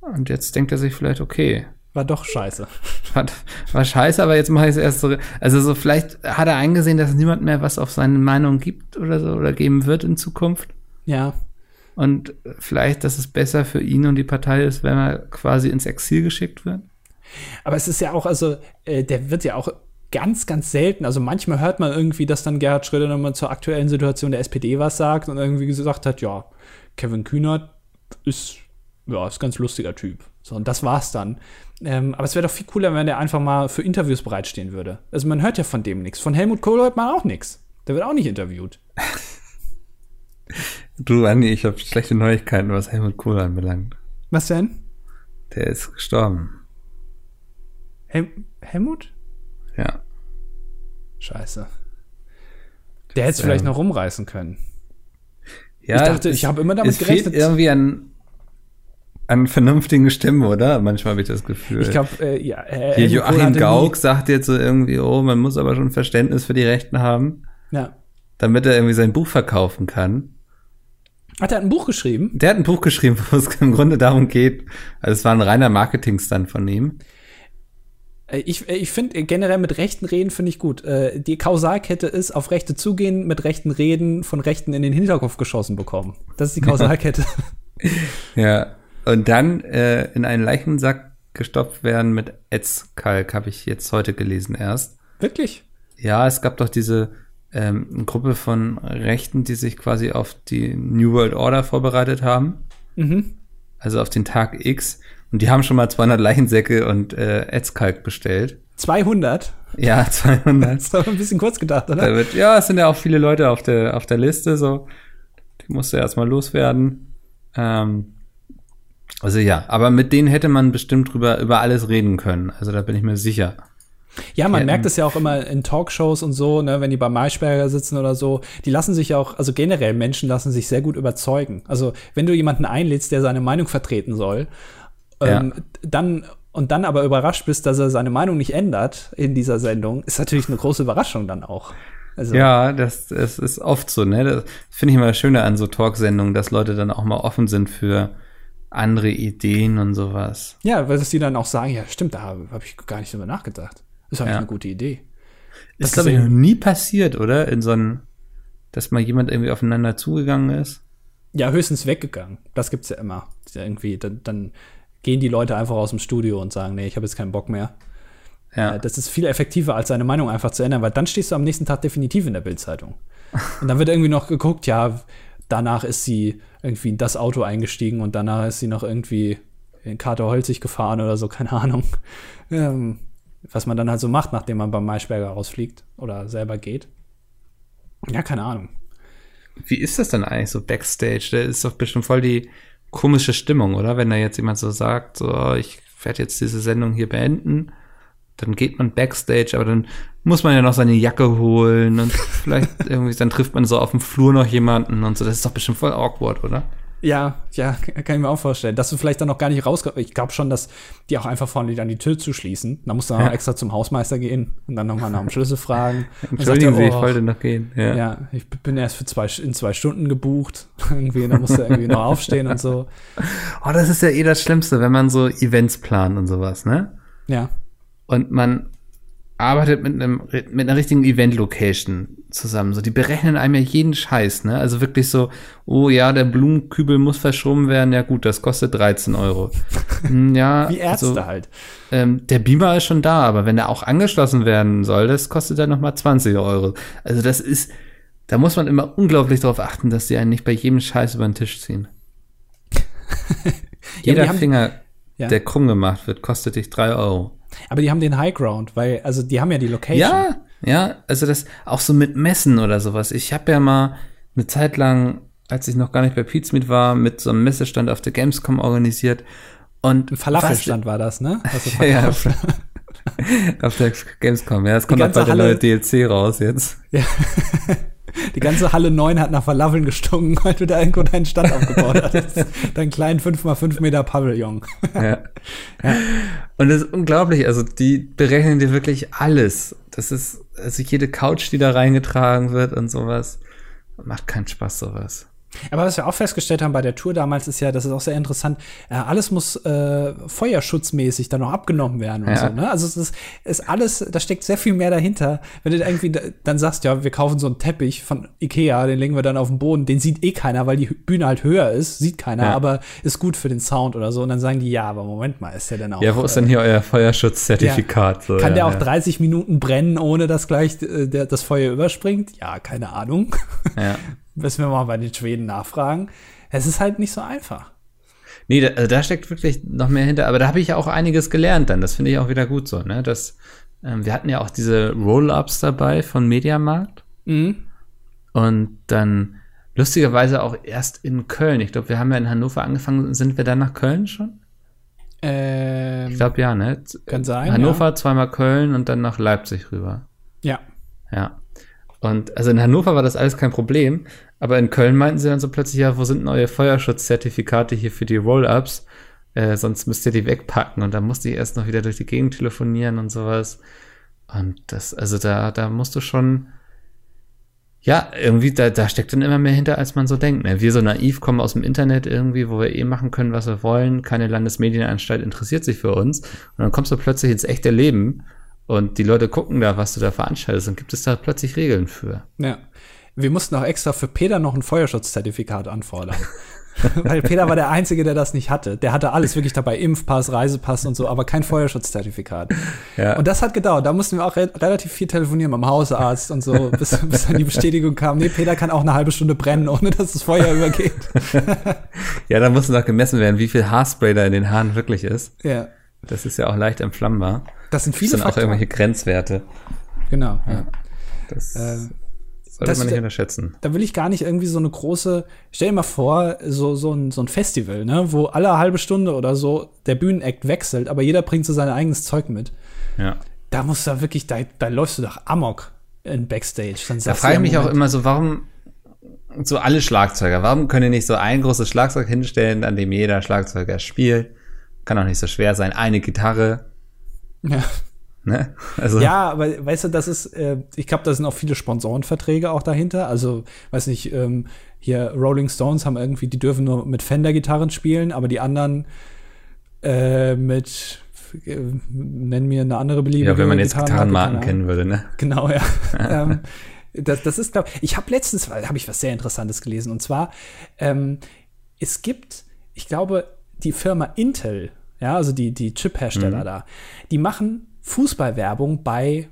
Und jetzt denkt er sich vielleicht, okay, war doch scheiße. *laughs* War, war scheiße, aber jetzt mache ich es erst so. Also so vielleicht hat er eingesehen, dass niemand mehr was auf seine Meinung gibt oder so oder geben wird in Zukunft. Ja. Und vielleicht, dass es besser für ihn und die Partei ist, wenn er quasi ins Exil geschickt wird. Aber es ist ja auch, also äh, der wird ja auch ganz, ganz selten. Also manchmal hört man irgendwie, dass dann Gerhard Schröder nochmal zur aktuellen Situation der SPD was sagt und irgendwie gesagt hat, ja, Kevin Kühnert ist, ja, ist ein ganz lustiger Typ. So, und das war's dann. Ähm, aber es wäre doch viel cooler, wenn der einfach mal für Interviews bereitstehen würde. Also man hört ja von dem nichts. Von Helmut Kohl hört man auch nichts. Der wird auch nicht interviewt. *laughs* du, Andi, ich habe schlechte Neuigkeiten, was Helmut Kohl anbelangt. Was denn? Der ist gestorben. Hel Helmut? Ja. Scheiße. Der hätte es vielleicht ähm, noch rumreißen können. Ja, ich dachte, ich habe immer damit es gerechnet. Fehlt irgendwie an an vernünftigen Stimmen, oder? Manchmal habe ich das Gefühl. Ich glaube, äh, ja. Äh, Hier Joachim Gauck sagt jetzt so irgendwie, oh, man muss aber schon Verständnis für die Rechten haben. Ja. Damit er irgendwie sein Buch verkaufen kann. Hat er ein Buch geschrieben? Der hat ein Buch geschrieben, wo es im Grunde darum geht. Also es war ein reiner Marketingstand von ihm. Äh, ich, äh, ich finde äh, generell mit Rechten reden finde ich gut. Die Kausalkette ist auf Rechte zugehen, mit Rechten reden, von Rechten in den Hinterkopf geschossen bekommen. Das ist die *laughs* Kausalkette. ja. Und dann äh, in einen Leichensack gestopft werden mit Etzkalk, habe ich jetzt heute gelesen erst. Wirklich? Ja, es gab doch diese ähm, Gruppe von Rechten, die sich quasi auf die New World Order vorbereitet haben. Mhm. Also auf den Tag X. Und die haben schon mal 200 Leichensäcke und äh, Etzkalk bestellt. 200? Ja, *laughs* 200. das ist ein bisschen kurz gedacht, oder? Wird, ja, es sind ja auch viele Leute auf der, auf der Liste, so. Die musste erstmal loswerden. Ähm, also ja, aber mit denen hätte man bestimmt drüber über alles reden können. Also da bin ich mir sicher. Ja, man merkt es ja auch immer in Talkshows und so, ne, wenn die bei Maischberger sitzen oder so, die lassen sich auch, also generell Menschen lassen sich sehr gut überzeugen. Also wenn du jemanden einlädst, der seine Meinung vertreten soll, ähm, ja. dann und dann aber überrascht bist, dass er seine Meinung nicht ändert in dieser Sendung, ist natürlich eine große Überraschung dann auch. Also, ja, das, das ist oft so, ne? Das finde ich immer schöner an so Talksendungen, dass Leute dann auch mal offen sind für andere Ideen und sowas. Ja, weil sie dann auch sagen, ja, stimmt, da habe hab ich gar nicht drüber nachgedacht. Das ist eigentlich ja. eine gute Idee. Das ist, glaube ich, noch nie passiert, oder? In so einem, dass mal jemand irgendwie aufeinander zugegangen ist. Ja, höchstens weggegangen. Das gibt's ja immer. Irgendwie, dann, dann gehen die Leute einfach aus dem Studio und sagen, nee, ich habe jetzt keinen Bock mehr. Ja. Äh, das ist viel effektiver, als seine Meinung einfach zu ändern, weil dann stehst du am nächsten Tag definitiv in der Bildzeitung. *laughs* Und dann wird irgendwie noch geguckt, ja, danach ist sie irgendwie in das Auto eingestiegen und danach ist sie noch irgendwie in Kater Holzig gefahren oder so, keine Ahnung. *laughs* Ähm, was man dann halt so macht, nachdem man beim Maischberger rausfliegt oder selber geht. Ja, keine Ahnung. Wie ist das dann eigentlich so Backstage? Da ist doch bestimmt voll die komische Stimmung, oder? Wenn da jetzt jemand so sagt, so, ich werde jetzt diese Sendung hier beenden, dann geht man Backstage, aber dann muss man ja noch seine Jacke holen und *laughs* vielleicht irgendwie, dann trifft man so auf dem Flur noch jemanden und so. Das ist doch bestimmt voll awkward, oder? Ja, ja, *laughs* kann ich mir auch vorstellen. Dass du vielleicht dann noch gar nicht rauskommst. Ich glaube schon, dass die auch einfach vorne dann die Tür zuschließen. Da musst du dann ja. extra zum Hausmeister gehen und dann nochmal nach dem Schlüssel fragen. *laughs* Entschuldigen Sie, oh, ich wollte noch gehen. Ja. ja, ich bin erst für zwei, in zwei Stunden gebucht. *laughs* irgendwie, da musst du irgendwie noch aufstehen und so. Oh, das ist ja eh das Schlimmste, wenn man so Events plant und sowas, ne? Ja. Und man arbeitet mit einem mit einer richtigen Event-Location zusammen. So, die berechnen einem ja jeden Scheiß, ne? Also wirklich so, oh ja, der Blumenkübel muss verschoben werden. Ja gut, das kostet 13 Euro. *laughs* Hm, ja, wie Ärzte also, halt. Ähm, der Beamer ist schon da, aber wenn er auch angeschlossen werden soll, das kostet dann noch mal 20 Euro. Also das ist, da muss man immer unglaublich darauf achten, dass die einen nicht bei jedem Scheiß über den Tisch ziehen. *laughs* Jeder Finger, ja. der krumm gemacht wird, kostet dich 3 Euro. Aber die haben den High Ground, weil, also die haben ja die Location. Ja, ja, also das auch so mit Messen oder sowas. Ich habe ja mal eine Zeit lang, als ich noch gar nicht bei Pizmeet war, mit so einem Messestand auf der Gamescom organisiert. Und Ein Falafelstand war das, ne? *laughs* ja, *laughs* auf der Gamescom, ja. Es kommt auch bald der neue DLC raus jetzt. Ja. *laughs* Die ganze Halle 9 hat nach Falafeln gestunken, *laughs* weil du da irgendwo deinen Stand aufgebaut *laughs* hast. Deinen kleinen 5x5 Meter Pavillon. Ja. ja. Und das ist unglaublich. Also, die berechnen dir wirklich alles. Das ist, also jede Couch, die da reingetragen wird und sowas. Macht keinen Spaß, sowas. Aber was wir auch festgestellt haben bei der Tour damals ist ja, das ist auch sehr interessant, äh, alles muss äh, feuerschutzmäßig dann noch abgenommen werden und ja. so. Ne? Also es ist, ist alles, da steckt sehr viel mehr dahinter. Wenn du irgendwie dann sagst, ja, wir kaufen so einen Teppich von Ikea, den legen wir dann auf den Boden, den sieht eh keiner, weil die Bühne halt höher ist, sieht keiner, ja. aber ist gut für den Sound oder so. Und dann sagen die, ja, aber Moment mal, ist der denn auch. Ja, wo ist denn hier euer Feuerschutzzertifikat? Ja. So, Kann der auch 30 Minuten brennen, ohne dass gleich äh, der, das Feuer überspringt? Ja, keine Ahnung. Ja. *laughs* müssen wir mal bei den Schweden nachfragen. Es ist halt nicht so einfach. Nee, da, also da steckt wirklich noch mehr hinter. Aber da habe ich ja auch einiges gelernt dann. Das finde ich auch wieder gut so, ne? Das, ähm, wir hatten ja auch diese Roll-Ups dabei von Mediamarkt. Mhm. Und dann lustigerweise auch erst in Köln. Ich glaube, wir haben ja in Hannover angefangen. Sind wir dann nach Köln schon? Ähm, ich glaube ja, ne? Kann sein. Hannover, ja. zweimal Köln und dann nach Leipzig rüber. Ja. Ja. Und also in Hannover war das alles kein Problem, aber in Köln meinten sie dann so plötzlich, ja, wo sind neue Feuerschutzzertifikate hier für die Roll-Ups? Äh, sonst müsst ihr die wegpacken. Und dann musste ich erst noch wieder durch die Gegend telefonieren und sowas. Und das, also da, da musst du schon, ja, irgendwie, da, da steckt dann immer mehr hinter, als man so denkt. Ne? Wir so naiv kommen aus dem Internet irgendwie, wo wir eh machen können, was wir wollen. Keine Landesmedienanstalt interessiert sich für uns. Und dann kommst du plötzlich ins echte Leben und die Leute gucken da, was du da veranstaltest und gibt es da plötzlich Regeln für. Ja. Wir mussten auch extra für Peter noch ein Feuerschutzzertifikat anfordern. *laughs* Weil Peter war der Einzige, der das nicht hatte. Der hatte alles wirklich dabei, Impfpass, Reisepass und so, aber kein Feuerschutzzertifikat. Ja. Und das hat gedauert. Da mussten wir auch re relativ viel telefonieren mit dem Hausarzt und so, bis, *laughs* bis dann die Bestätigung kam, nee, Peter kann auch eine halbe Stunde brennen, ohne dass das Feuer übergeht. *laughs* ja, da musste noch gemessen werden, wie viel Haarspray da in den Haaren wirklich ist. Ja. Das ist ja auch leicht entflammbar. Das sind viele Das sind Faktoren. auch irgendwelche Grenzwerte. Genau, ja. Das äh, sollte das, man nicht unterschätzen. Da will ich gar nicht irgendwie so eine große, stell dir mal vor, so, so, ein, so ein Festival, ne, wo alle halbe Stunde oder so der Bühnenakt wechselt, aber jeder bringt so sein eigenes Zeug mit. Ja. Da musst du da wirklich, da, da läufst du doch amok in Backstage. Da frage ich mich auch immer so, warum so alle Schlagzeuger, warum können die nicht so ein großes Schlagzeug hinstellen, an dem jeder Schlagzeuger spielt? Kann auch nicht so schwer sein. Eine Gitarre, ja. Ne? Also. Ja, aber weißt du, das ist, äh, ich glaube, da sind auch viele Sponsorenverträge auch dahinter. Also, weiß nicht, ähm, hier Rolling Stones haben irgendwie, die dürfen nur mit Fender-Gitarren spielen, aber die anderen äh, mit äh, nenn mir eine andere beliebige Ja, wenn man jetzt Gitarrenmarken kennen würde, ne? Genau, ja. *laughs* ähm, das, das ist, glaube ich, habe letztens, habe ich was sehr Interessantes gelesen. Und zwar, ähm, es gibt, ich glaube, die Firma Intel, ja, also die, die Chip-Hersteller mhm. da, die machen Fußballwerbung bei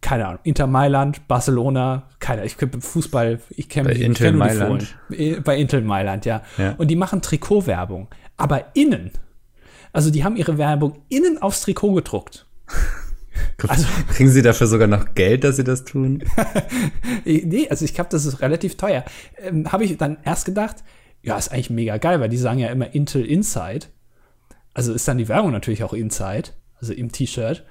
keine Ahnung, Inter Mailand, Barcelona, keine, ich Fußball, ich kenne mich Intel kenn Mailand. Bei Intel Mailand, ja. ja. Und die machen Trikotwerbung, aber innen. Also die haben ihre Werbung innen aufs Trikot gedruckt. *laughs* Also, *laughs* Kriegen Sie dafür sogar noch Geld, dass Sie das tun? *laughs* nee, also ich glaube, das ist relativ teuer. Ähm, Habe ich dann erst gedacht, ja, ist eigentlich mega geil, weil die sagen ja immer Intel Inside. Also ist dann die Werbung natürlich auch Inside, also im T-Shirt.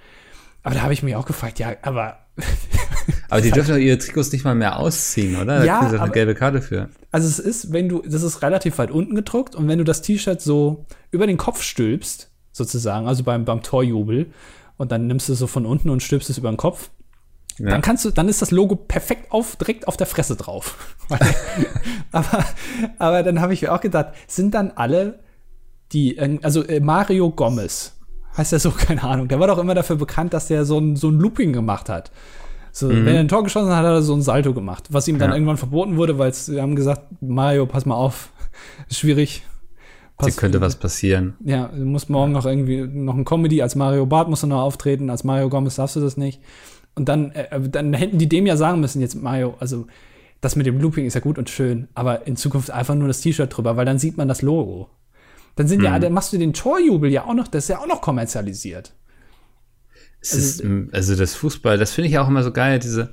Aber da habe ich mich auch gefragt, ja, aber. *laughs* aber die dürfen doch ihre Trikots nicht mal mehr ausziehen, oder? Da ja, kriegen sie eine gelbe Karte für. Also es ist, wenn du, das ist relativ weit unten gedruckt und wenn du das T-Shirt so über den Kopf stülpst, sozusagen, also beim, beim Torjubel, und dann nimmst du so von unten und stülpst es über den Kopf, ja. Dann kannst du, dann ist das Logo perfekt auf, direkt auf der Fresse drauf. *laughs* aber, aber dann habe ich mir auch gedacht, sind dann alle die, also äh, Mario Gomez, heißt er so, *laughs* keine Ahnung. Der war doch immer dafür bekannt, dass der so ein, so ein Looping gemacht hat. So, mhm. Wenn er ein Tor geschossen hat, hat er so ein Salto gemacht, was ihm dann ja. irgendwann verboten wurde, weil sie haben gesagt, Mario, pass mal auf, ist schwierig. Pass, Hier könnte was passieren. Ja, du musst morgen noch irgendwie noch ein Comedy als Mario Bart musst du noch auftreten, als Mario Gomez darfst du das nicht. Und dann, äh, dann hätten die dem ja sagen müssen, jetzt Mario, also das mit dem Looping ist ja gut und schön, aber in Zukunft einfach nur das T-Shirt drüber, weil dann sieht man das Logo. Dann sind hm. ja, dann machst du den Torjubel ja auch noch, das ist ja auch noch kommerzialisiert. Also, ist, also, das Fußball, das finde ich auch immer so geil, diese,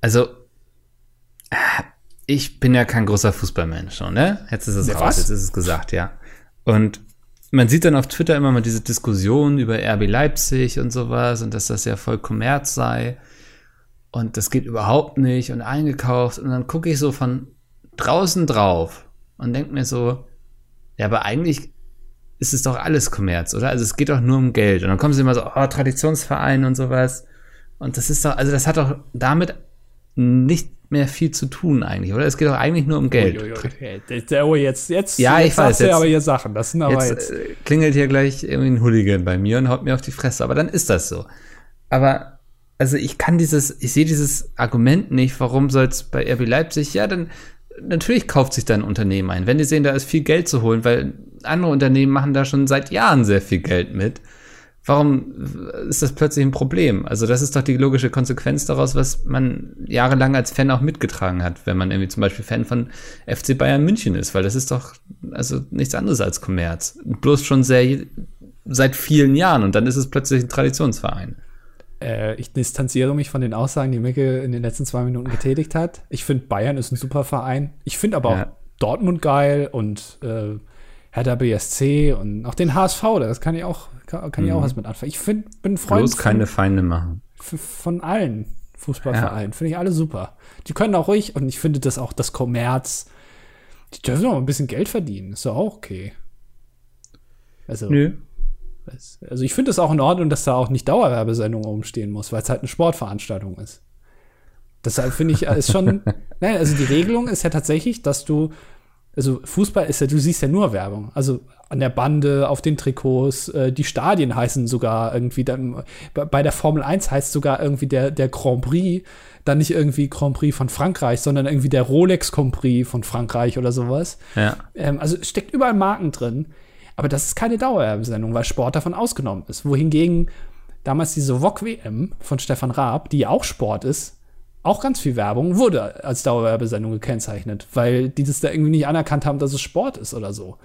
also ich bin ja kein großer Fußballmensch, ne? Jetzt ist es raus, was? jetzt ist es gesagt, ja. Und man sieht dann auf Twitter immer mal diese Diskussion über RB Leipzig und sowas und dass das ja voll Kommerz sei und das geht überhaupt nicht und eingekauft und dann gucke ich so von draußen drauf und denke mir so, ja, aber eigentlich ist es doch alles Kommerz, oder? Also es geht doch nur um Geld. Und dann kommen sie immer so, oh, Traditionsverein und sowas. Und das ist doch, also das hat doch damit nicht mehr viel zu tun eigentlich, oder? Es geht doch eigentlich nur um Geld. Oh, jetzt, jetzt, ja, jetzt ich weiß, jetzt, aber hier Sachen. Das sind aber jetzt, jetzt äh, klingelt hier gleich irgendwie ein Hooligan bei mir und haut mir auf die Fresse. Aber dann ist das so. Aber also ich kann dieses, ich sehe dieses Argument nicht, warum soll es bei RB Leipzig, ja, dann natürlich kauft sich da ein Unternehmen ein. Wenn die sehen, da ist viel Geld zu holen, weil andere Unternehmen machen da schon seit Jahren sehr viel Geld mit. Warum ist das plötzlich ein Problem? Also das ist doch die logische Konsequenz daraus, was man jahrelang als Fan auch mitgetragen hat, wenn man irgendwie zum Beispiel Fan von FC Bayern München ist, weil das ist doch also nichts anderes als Kommerz. Bloß schon sehr seit vielen Jahren und dann ist es plötzlich ein Traditionsverein. Äh, ich distanziere mich von den Aussagen, die Micke in den letzten zwei Minuten getätigt hat. Ich finde, Bayern ist ein super Verein. Ich finde aber ja. auch Dortmund geil und äh, Hertha BSC und auch den HSV, das kann ich auch, kann, kann ich auch mhm. was mit anfangen. Ich find, bin Freund Bloß keine Feinde machen. Von allen Fußballvereinen. Ja. Finde ich alle super. Die können auch ruhig, und ich finde das auch das Kommerz, die dürfen auch ein bisschen Geld verdienen. Ist doch auch okay. Also, Nö. Also ich finde es auch in Ordnung, dass da auch nicht Dauerwerbesendung umstehen muss, weil es halt eine Sportveranstaltung ist. Deshalb finde ich, ist schon, *laughs* nein, also die Regelung ist ja tatsächlich, dass du, also Fußball ist ja, du siehst ja nur Werbung. Also an der Bande, auf den Trikots, äh, die Stadien heißen sogar irgendwie, dann, bei der Formel 1 heißt sogar irgendwie der, der Grand Prix, dann nicht irgendwie Grand Prix von Frankreich, sondern irgendwie der Rolex Grand Prix von Frankreich oder sowas. Ja. Ähm, also steckt überall Marken drin. Aber das ist keine Dauerwerbesendung, weil Sport davon ausgenommen ist. Wohingegen damals diese VOG-WM von Stefan Raab, die auch Sport ist, auch ganz viel Werbung, wurde als Dauerwerbesendung gekennzeichnet, weil die das da irgendwie nicht anerkannt haben, dass es Sport ist oder so.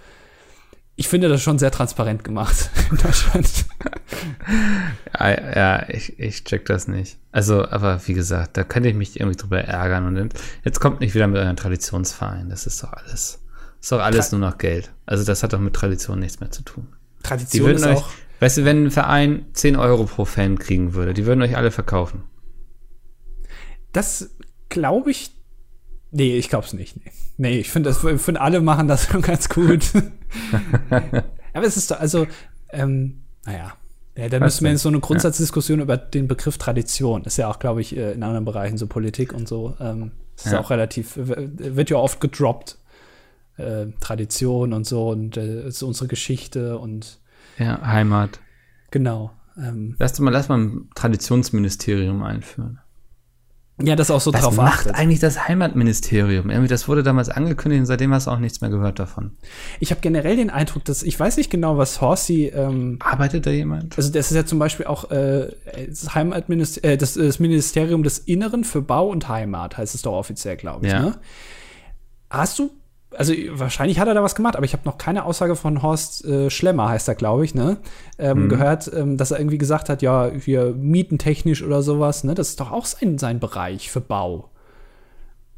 Ich finde das schon sehr transparent gemacht *laughs* in Deutschland. ja, ja ich, ich check das nicht. Also, aber wie gesagt, da könnte ich mich irgendwie drüber ärgern. Und jetzt kommt nicht wieder mit eurem Traditionsverein. Das ist doch alles. Ist doch alles Tra nur noch Geld. Also das hat doch mit Tradition nichts mehr zu tun. Tradition ist euch, auch. Weißt du, wenn ein Verein 10 Euro pro Fan kriegen würde, die würden euch alle verkaufen. Das glaube ich. Nee, ich glaube es nicht. Nee, nee ich finde, find, alle machen das schon *laughs* ganz gut. *laughs* Aber es ist doch, also, ähm, naja. Ja, da müssen wir jetzt so eine Grundsatzdiskussion ja. über den Begriff Tradition. Ist ja auch, glaube ich, äh, in anderen Bereichen so Politik und so. Ähm, ist ja. auch relativ, wird ja oft gedroppt. Äh, Tradition und so und äh, ist unsere Geschichte und ja, Heimat. Genau. Ähm, lass mal, lass mal ein Traditionsministerium einführen. Ja, das auch so Was drauf macht achtet. eigentlich das Heimatministerium? Irgendwie, das wurde damals angekündigt und seitdem hast du auch nichts mehr gehört davon. Ich habe generell den Eindruck, dass ich weiß nicht genau, was Horsey ähm, arbeitet da jemand? Also das ist ja zum Beispiel auch äh, das Heimatministerium, äh, das, das, Ministerium des Inneren für Bau und Heimat heißt es doch offiziell, glaube ich. Ja. Ne? Hast du also wahrscheinlich hat er da was gemacht, aber ich habe noch keine Aussage von Horst äh, Schlemmer, heißt er, glaube ich, ne? Ähm, mhm. Gehört, ähm, dass er irgendwie gesagt hat, ja, wir mietentechnisch oder sowas, ne? Das ist doch auch sein, sein Bereich für Bau.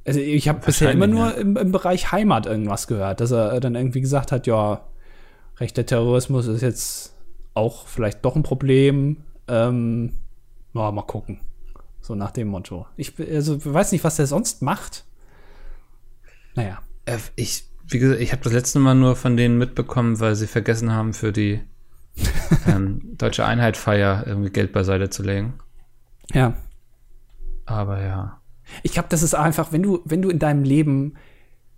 Also ich habe bisher immer nur ja. im, im, Bereich Heimat irgendwas gehört, dass er dann irgendwie gesagt hat, ja, rechter Terrorismus ist jetzt auch vielleicht doch ein Problem. Ähm, ja, mal gucken. So nach dem Motto. Ich also, weiß nicht, was der sonst macht. Naja. Äh, ich, wie gesagt, ich habe das letzte Mal nur von denen mitbekommen, weil sie vergessen haben, für die *laughs* ähm, deutsche Einheitfeier irgendwie Geld beiseite zu legen. Ja. Aber ja. Ich glaube, das ist einfach, wenn du, wenn du in deinem Leben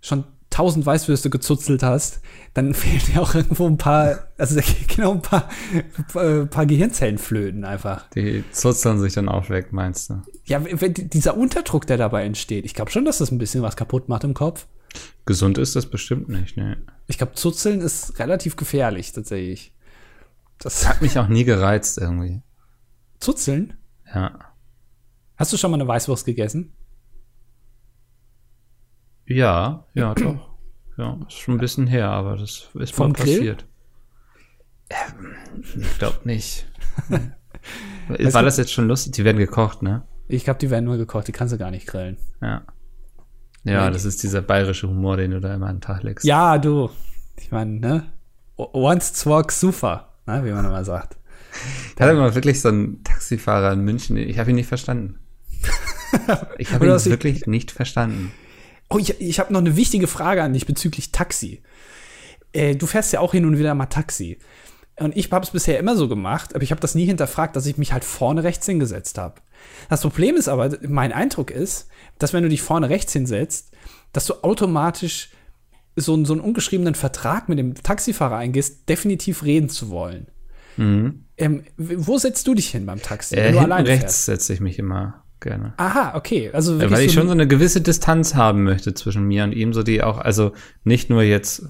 schon tausend Weißwürste gezuzelt hast, dann *laughs* fehlen dir auch irgendwo ein paar, also genau ein paar, ein paar Gehirnzellen flöten einfach. Die zuzeln sich dann auch weg, meinst du? Ja, wenn, dieser Unterdruck, der dabei entsteht, ich glaube schon, dass das ein bisschen was kaputt macht im Kopf. Gesund ist das bestimmt nicht, ne. Ich glaube, Zuzeln ist relativ gefährlich, tatsächlich. Das hat mich auch nie gereizt irgendwie. Zuzeln? Ja. Hast du schon mal eine Weißwurst gegessen? Ja, ja, doch. Ja, ist schon ein bisschen her, aber das ist Vom mal passiert. Ähm, ich glaube nicht. *laughs* War das jetzt schon lustig? Die werden gekocht, ne? Ich glaube, die werden nur gekocht, die kannst du gar nicht grillen. Ja. Ja, das ist dieser bayerische Humor, den du da immer an den Tag legst. Ja, du. Ich meine, ne? Once zwar super, ne? wie man immer sagt. Ich hatte mal wirklich so einen Taxifahrer in München, ich habe ihn nicht verstanden. *laughs* Ich habe ihn wirklich nicht verstanden. Oh, ich, ich habe noch eine wichtige Frage an dich bezüglich Taxi. Äh, du fährst ja auch hin und wieder mal Taxi. Und ich habe es bisher immer so gemacht, aber ich habe das nie hinterfragt, dass ich mich halt vorne rechts hingesetzt habe. Das Problem ist aber, mein Eindruck ist, dass wenn du dich vorne rechts hinsetzt, dass du automatisch so, einen, so einen ungeschriebenen Vertrag mit dem Taxifahrer eingehst, definitiv reden zu wollen. Mhm. Ähm, wo setzt du dich hin beim Taxi? Äh, hinten rechts setze ich mich immer gerne. Aha, okay. Also weil ich so schon so eine gewisse Distanz haben möchte zwischen mir und ihm, so die auch, also nicht nur jetzt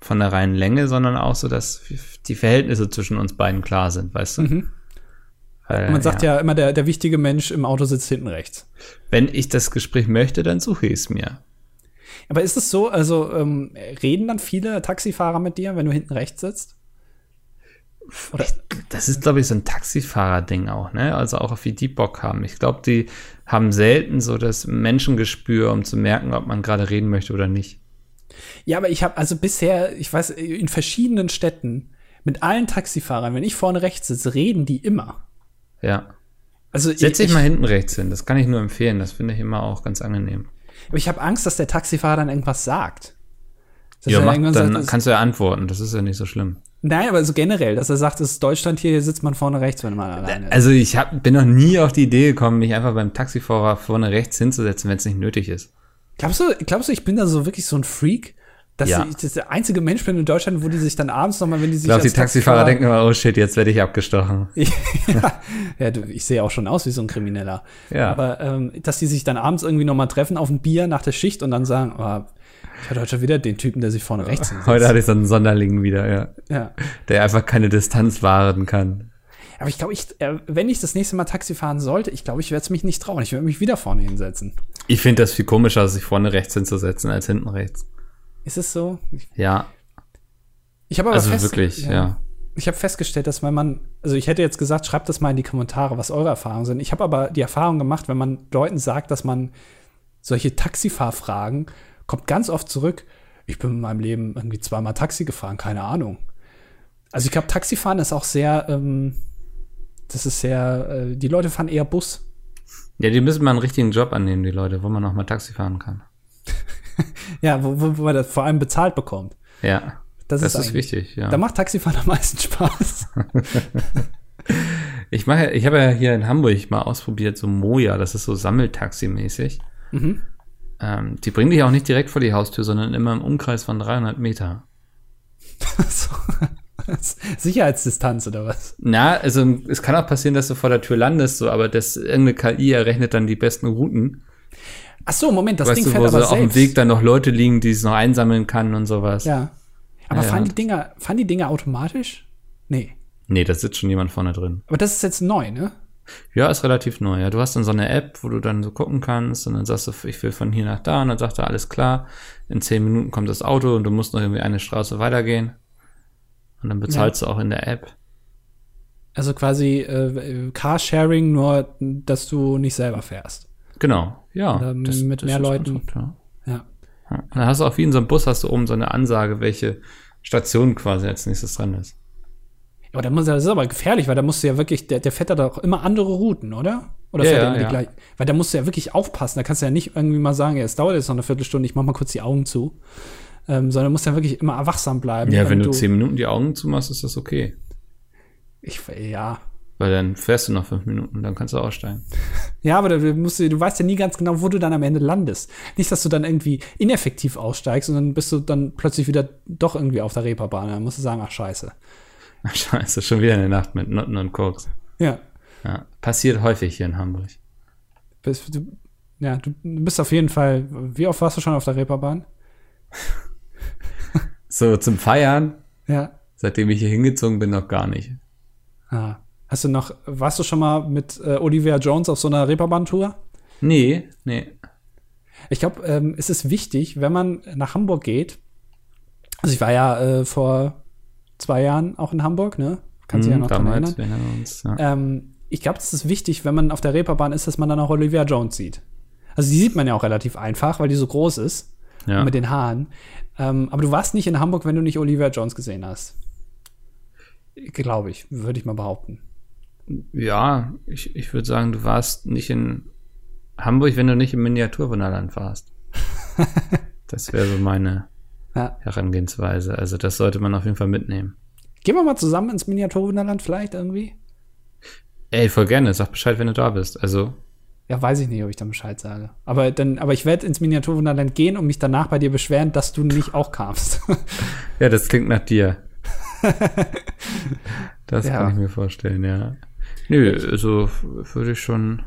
von der reinen Länge, sondern auch so, dass die Verhältnisse zwischen uns beiden klar sind, weißt du? Mhm. Weil, man sagt ja. ja, immer, der, der wichtige Mensch im Auto sitzt hinten rechts. Wenn ich das Gespräch möchte, dann suche ich es mir. Aber ist es so, also ähm, reden dann viele Taxifahrer mit dir, wenn du hinten rechts sitzt? Oder? Das ist, glaube ich, so ein Taxifahrer-Ding auch, ne? Also auch wie die Bock haben. Ich glaube, die haben selten so das Menschengespür, um zu merken, ob man gerade reden möchte oder nicht. Ja, aber ich habe also bisher, ich weiß, in verschiedenen Städten mit allen Taxifahrern, wenn ich vorne rechts sitze, reden die immer. Ja. Also Setz dich mal hinten rechts hin. Das kann ich nur empfehlen. Das finde ich immer auch ganz angenehm. Aber ich habe Angst, dass der Taxifahrer dann irgendwas sagt. Dass ja, mach, dann sagt, kannst du ja antworten. Das ist ja nicht so schlimm. Nein, aber so generell, dass er sagt, es ist Deutschland hier, hier sitzt man vorne rechts, wenn man alleine ist. Also ich hab, bin noch nie auf die Idee gekommen, mich einfach beim Taxifahrer vorne rechts hinzusetzen, wenn es nicht nötig ist. Glaubst du, glaubst du, ich bin da so wirklich so ein Freak? Dass ja. ich das der einzige Mensch bin in Deutschland, wo die sich dann abends nochmal, wenn die sich. Ich glaube, die Taxifahrer, Taxifahrer denken immer, oh shit, jetzt werde ich abgestochen. *laughs* ja, ja du, ich sehe auch schon aus wie so ein Krimineller. Ja. Aber ähm, dass die sich dann abends irgendwie nochmal treffen auf ein Bier nach der Schicht und dann sagen, oh, ich hatte heute schon wieder den Typen, der sich vorne rechts hinsetzt. Heute hatte ich so einen Sonderling wieder, ja. ja. Der einfach keine Distanz wahren kann. Aber ich glaube, ich, äh, wenn ich das nächste Mal Taxi fahren sollte, ich glaube, ich werde es mich nicht trauen. Ich werde mich wieder vorne hinsetzen. Ich finde das viel komischer, sich vorne rechts hinzusetzen als hinten rechts. Ist es so? Ja. Ich habe aber also fest, wirklich, ja. ja. Ich habe festgestellt, dass wenn man, also ich hätte jetzt gesagt, schreibt das mal in die Kommentare, was eure Erfahrungen sind. Ich habe aber die Erfahrung gemacht, wenn man Leuten sagt, dass man solche Taxifahrfragen kommt ganz oft zurück. Ich bin in meinem Leben irgendwie zweimal Taxi gefahren, keine Ahnung. Also ich glaube, Taxifahren ist auch sehr, ähm, das ist sehr, äh, die Leute fahren eher Bus. Ja, die müssen mal einen richtigen Job annehmen, die Leute, wo man noch mal Taxi fahren kann. *laughs* *laughs* ja, wo, wo, man das vor allem bezahlt bekommt. Ja. Das, das ist, ist wichtig, ja. Da macht Taxifahren am meisten Spaß. *laughs* Ich mache, ich habe ja hier in Hamburg mal ausprobiert, so Moja, das ist so Sammeltaxi-mäßig. Mhm. Ähm, die bringen dich auch nicht direkt vor die Haustür, sondern immer im Umkreis von 300 Meter. *laughs* Sicherheitsdistanz oder was? Na, also es kann auch passieren, dass du vor der Tür landest, so, aber das irgendeine KI errechnet dann die besten Routen. Ach so, Moment, das weißt Ding du, fährt wo aber so auf dem selbst. Weg dann noch Leute liegen, die es noch einsammeln kann und sowas. Ja. Aber Ja, fahren ja. die Dinger, fahren die Dinger automatisch? Nee. Nee, da sitzt schon jemand vorne drin. Aber das ist jetzt neu, ne? Ja, ist relativ neu. Ja, du hast dann so eine App, wo du dann so gucken kannst und dann sagst du, ich will von hier nach da und dann sagt er, alles klar. In zehn Minuten kommt das Auto und du musst noch irgendwie eine Straße weitergehen. Und dann bezahlst du auch in der App. Also quasi äh, Carsharing, nur dass du nicht selber fährst. Genau, ja. Oder mit mehr ist das Leuten. Konzept, ja. Ja. Dann hast du auch wie in so einem Bus hast du oben so eine Ansage, welche Station quasi als nächstes dran ist. Aber da muss, das ist aber gefährlich, weil da musst du ja wirklich, der, der fährt da doch immer andere Routen, oder? Oder Ja, fährt ja, er immer die ja. gleiche? Weil da musst du ja wirklich aufpassen. Da kannst du ja nicht irgendwie mal sagen, ja, es dauert jetzt noch eine Viertelstunde, ich mach mal kurz die Augen zu. Ähm, sondern musst ja wirklich immer wachsam bleiben. Ja, wenn du zehn Minuten die Augen zumachst, ist das okay. Ich, ja. Weil dann fährst du noch fünf Minuten, dann kannst du aussteigen. *laughs* Ja, aber du, musst, du weißt ja nie ganz genau, wo du dann am Ende landest. Nicht, dass du dann irgendwie ineffektiv aussteigst und dann bist du dann plötzlich wieder doch irgendwie auf der Reeperbahn. Dann musst du sagen, ach scheiße. Ach, *laughs* Scheiße, schon wieder eine Nacht mit Nutten und Koks. Ja. Ja, passiert häufig hier in Hamburg. Bist, du, ja, du bist auf jeden Fall. Wie oft warst du schon auf der Reeperbahn? *laughs* So, zum Feiern, Ja. seitdem ich hier hingezogen bin, noch gar nicht. Ah. Hast du noch, warst du schon mal mit äh, Olivia Jones auf so einer Reeperbahn-Tour? Nee, nee. Ich glaube, ähm, es ist wichtig, wenn man nach Hamburg geht. Also ich war ja äh, vor zwei Jahren auch in Hamburg, ne? Kannst du ja Hm, noch wir erinnern uns. Ja. Ähm, ich glaube, es ist wichtig, wenn man auf der Reeperbahn ist, dass man dann auch Olivia Jones sieht. Also die sieht man ja auch relativ einfach, weil die so groß ist ja. mit den Haaren. Ähm, aber du warst nicht in Hamburg, wenn du nicht Olivia Jones gesehen hast. Glaube ich, würde ich mal behaupten. Ja, ich, ich würde sagen, du warst nicht in Hamburg, wenn du nicht im Miniaturwunderland warst. *laughs* das wäre so meine Ja. Herangehensweise. Also das sollte man auf jeden Fall mitnehmen. Gehen wir mal zusammen ins Miniaturwunderland vielleicht irgendwie? Ey, voll gerne. Sag Bescheid, wenn du da bist. Also, Ja, weiß ich nicht, ob ich dann Bescheid sage. Aber dann, aber ich werde ins Miniaturwunderland gehen und mich danach bei dir beschweren, dass du nicht auch kamst. *laughs* ja, das klingt nach dir. *laughs* das Ja. kann ich mir vorstellen, ja. Nö, also würde ich schon.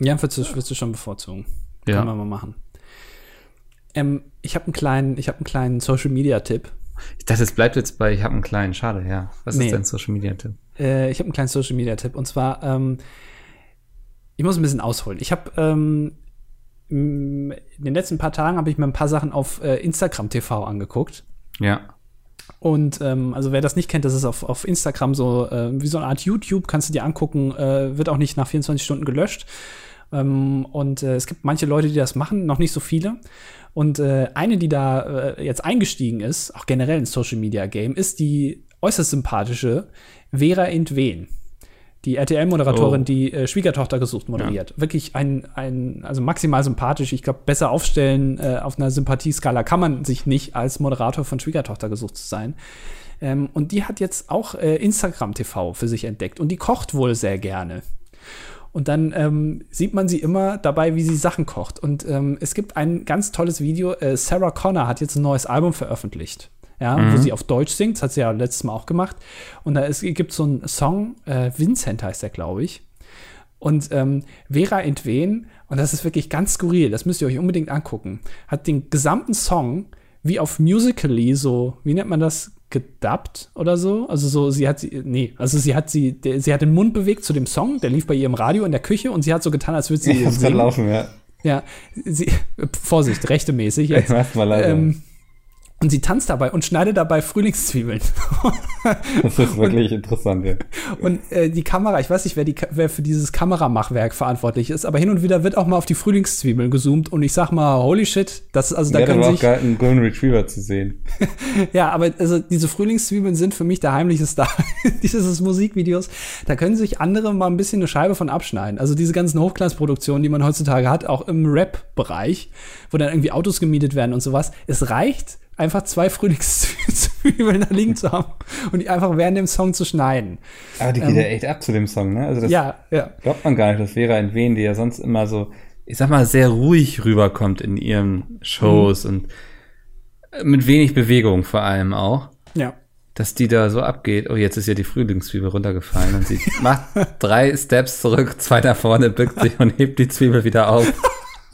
ja, würdest du, würdest du schon bevorzugen. Ja. Können wir mal machen. Ähm, ich habe einen kleinen, ich habe einen kleinen Social Media Tipp. Ich dachte, es bleibt jetzt bei, ich habe einen kleinen. Schade, ja. Was Nee. ist dein Social Media Tipp? Äh, ich habe einen kleinen Social Media Tipp und zwar, ähm, ich muss ein bisschen ausholen. Ich habe ähm, in den letzten paar Tagen habe ich mir ein paar Sachen auf äh, Instagram TV angeguckt. Ja. Und ähm, also wer das nicht kennt, das ist auf, auf Instagram so äh, wie so eine Art YouTube, kannst du dir angucken, äh, wird auch nicht nach 24 Stunden gelöscht. Ähm, und äh, es gibt manche Leute, die das machen, noch nicht so viele. Und äh, eine, die da äh, jetzt eingestiegen ist, auch generell ins Social Media Game, ist die äußerst sympathische Vera Entwen. Die RTL-Moderatorin, Oh. die äh, Schwiegertochter gesucht moderiert. Wirklich ein, ein, also maximal sympathisch. Ich glaube, besser aufstellen äh, auf einer Sympathieskala kann man sich nicht als Moderator von Schwiegertochter gesucht zu sein. Ähm, und die hat jetzt auch äh, Instagram TV für sich entdeckt und die kocht wohl sehr gerne. Und dann ähm, sieht man sie immer dabei, wie sie Sachen kocht. Und ähm, es gibt ein ganz tolles Video. Äh, Sarah Connor hat jetzt ein neues Album veröffentlicht. Ja, wo sie auf Deutsch singt. Das hat sie ja letztes Mal auch gemacht. Und da gibt so einen Song, äh, Vincent heißt der, glaube ich. Und ähm, Vera Entwen, und das ist wirklich ganz skurril, das müsst ihr euch unbedingt angucken, hat den gesamten Song wie auf Musically so, wie nennt man das, gedubbt oder so. Also so, sie hat sie, nee, also sie hat sie, der, sie hat den Mund bewegt zu dem Song, der lief bei ihr im Radio in der Küche und sie hat so getan, als würde sie *laughs* ihn singen. laufen, ja. Ja, sie, Vorsicht, rechtemäßig jetzt. *laughs* mach's mal leider. Ähm, und sie tanzt dabei und schneidet dabei Frühlingszwiebeln. *laughs* das ist wirklich interessant, ja. Und äh, die Kamera, ich weiß nicht, wer, die, wer für dieses Kameramachwerk verantwortlich ist, aber hin und wieder wird auch mal auf die Frühlingszwiebeln gezoomt und ich sag mal, holy shit, das also da können sich einen Golden Retriever zu sehen. *laughs* ja, aber also diese Frühlingszwiebeln sind für mich der heimliche Star *laughs* dieses Musikvideos. Da können sich andere mal ein bisschen eine Scheibe von abschneiden. Also diese ganzen Hochglanzproduktionen, die man heutzutage hat, auch im Rap-Bereich, wo dann irgendwie Autos gemietet werden und sowas. Es reicht einfach zwei Frühlingszwiebeln *laughs* da liegen zu haben und die einfach während dem Song zu schneiden. Aber die geht ähm, ja echt ab zu dem Song, ne? Also das ja, ja. glaubt man gar nicht, das wäre ein Wen, die ja sonst immer so, ich sag mal, sehr ruhig rüberkommt in ihren Shows mhm. und mit wenig Bewegung vor allem auch. Ja. Dass die da so abgeht. Oh, jetzt ist ja die Frühlingszwiebel runtergefallen und sie *laughs* macht drei Steps zurück, zwei nach vorne, bückt sich und hebt die Zwiebel wieder auf.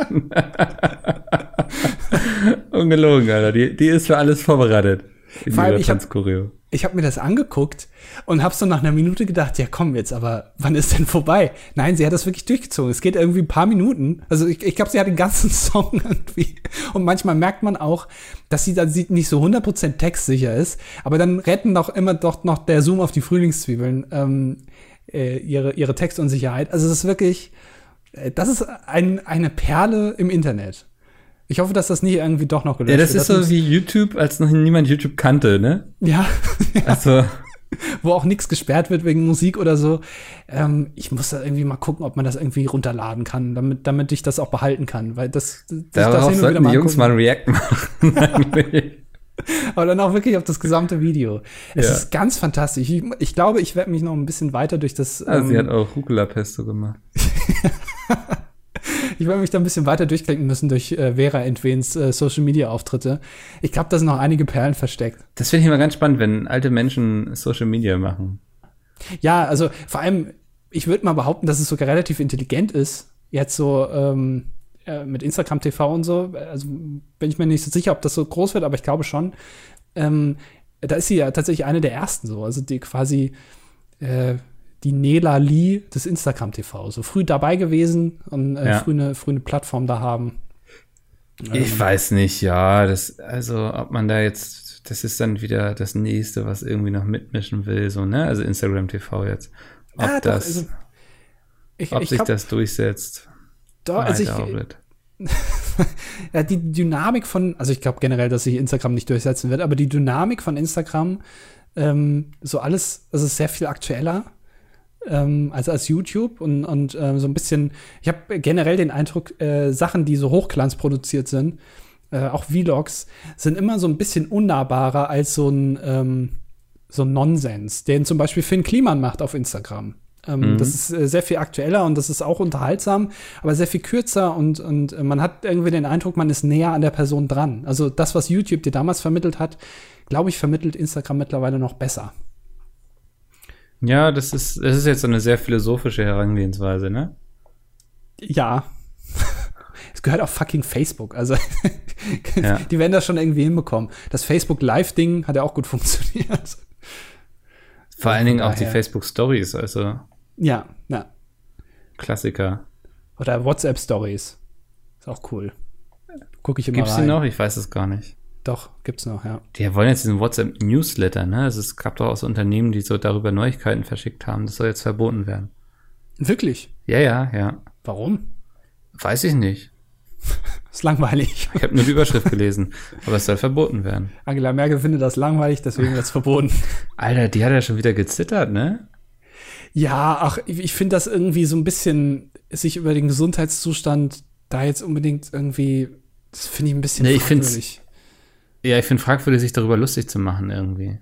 *laughs* Ungelogen, Alter. Die, die ist für alles vorbereitet. Vor allem, ich habe hab mir das angeguckt und habe so nach einer Minute gedacht, ja komm jetzt, aber wann ist denn vorbei? Nein, sie hat das wirklich durchgezogen. Es geht irgendwie ein paar Minuten. Also ich, ich glaube, sie hat den ganzen *laughs* Song irgendwie. Und manchmal merkt man auch, dass sie dann nicht so 100% textsicher ist. Aber dann retten doch immer doch noch der Zoom auf die Frühlingszwiebeln ähm, äh, ihre, ihre Textunsicherheit. Also es ist wirklich, das ist ein, eine Perle im Internet. Ich hoffe, dass das nie irgendwie doch noch gelöscht wird. Ja, das wird. ist so wie YouTube, als noch niemand YouTube kannte, ne? *laughs* Ja. Also. Wo auch nichts gesperrt wird wegen Musik oder so. Ähm, ich muss da irgendwie mal gucken, ob man das irgendwie runterladen kann, damit, damit ich das auch behalten kann. Weil das, das Darauf das sollten die Jungs mal ein React *laughs* machen. *laughs* Aber dann auch wirklich auf das gesamte Video. Es ja. ist ganz fantastisch. Ich, ich glaube, ich werde mich noch ein bisschen weiter durch das. Ah, ähm, sie hat auch Rucola Pesto gemacht. *laughs* ich werde mich da ein bisschen weiter durchklicken müssen durch äh, Vera Entwens äh, Social Media Auftritte. Ich glaube, da sind noch einige Perlen versteckt. Das finde ich immer ganz spannend, wenn alte Menschen Social Media machen. Ja, also vor allem, ich würde mal behaupten, dass es sogar relativ intelligent ist, jetzt so ähm, äh, mit Instagram TV und so. Also bin ich mir nicht so sicher, ob das so groß wird, aber ich glaube schon. Ähm, da ist sie ja tatsächlich eine der ersten so, also die quasi äh, die Nela Lee des Instagram TV. So früh dabei gewesen und äh, ja. früh, eine, früh eine Plattform da haben. Ich ähm. weiß nicht, ja, das, also ob man da jetzt, das ist dann wieder das nächste, was irgendwie noch mitmischen will, so, ne? Also Instagram TV jetzt. Ob ah, das, also, ich, ob ich sich glaub, das durchsetzt. Doch, also ich, *laughs* ja, die Dynamik von, also ich glaube generell, dass sich Instagram nicht durchsetzen wird, aber die Dynamik von Instagram, ähm, so alles, also sehr viel aktueller ähm, als als YouTube und, und ähm, so ein bisschen, ich habe generell den Eindruck, äh, Sachen, die so hochglanzproduziert sind, äh, auch Vlogs, sind immer so ein bisschen unnahbarer als so ein, ähm, so ein Nonsens, den zum Beispiel Finn Kliman macht auf Instagram. Ähm, mhm. Das ist äh, sehr viel aktueller und das ist auch unterhaltsam, aber sehr viel kürzer und, und äh, man hat irgendwie den Eindruck, man ist näher an der Person dran. Also das, was YouTube dir damals vermittelt hat, glaube ich, vermittelt Instagram mittlerweile noch besser. Ja, das ist, das ist jetzt eine sehr philosophische Herangehensweise, ne? Ja. *laughs* es gehört auch fucking Facebook. Also, *laughs* ja. die werden das schon irgendwie hinbekommen. Das Facebook Live-Ding hat ja auch gut *laughs* funktioniert. Vor allen Dingen auch die Facebook Stories, also. Ja, ja. Klassiker. Oder WhatsApp Stories. Ist auch cool. Gucke ich immer Gibt's rein. die noch? Ich weiß es gar nicht. Doch, gibt's noch, ja. Die wollen jetzt diesen WhatsApp-Newsletter, ne? Also es gab doch auch so Unternehmen, die so darüber Neuigkeiten verschickt haben. Das soll jetzt verboten werden. Wirklich? Ja, ja, ja. Warum? Weiß ich nicht. *laughs* ist langweilig. Ich habe nur die Überschrift gelesen, aber es soll verboten werden. Angela Merkel findet das langweilig, deswegen wird es verboten. Alter, die hat ja schon wieder gezittert, ne? Ja, ach, ich finde das irgendwie so ein bisschen, sich über den Gesundheitszustand da jetzt unbedingt irgendwie, das finde ich ein bisschen nee, ich fragwürdig. Ja, ich finde fragwürdig, sich darüber lustig zu machen irgendwie.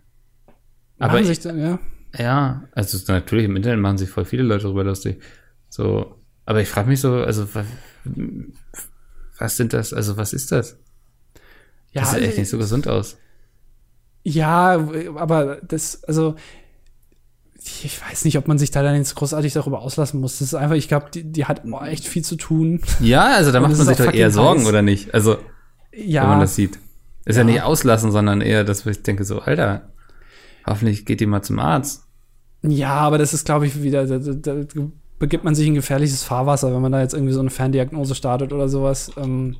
Aber sich dann, ja. Ja, also natürlich im Internet machen sich voll viele Leute darüber lustig. So, aber ich frage mich so, also was, was sind das? Also was ist das? Ja, das sieht echt nicht so gesund aus. Ja, aber das, also ich weiß nicht, ob man sich da dann jetzt großartig darüber auslassen muss. Das ist einfach, ich glaube, die, die hat oh, echt viel zu tun. Ja, also da macht man sich doch eher Sorgen, heiß. oder nicht? Also, ja. wenn man das sieht. Ist ja. ja nicht auslassen, sondern eher, dass ich denke so, Alter, hoffentlich geht die mal zum Arzt. Ja, aber das ist, glaube ich, wieder, da, da, da, begibt man sich in gefährliches Fahrwasser, wenn man da jetzt irgendwie so eine Ferndiagnose startet oder sowas. Ähm.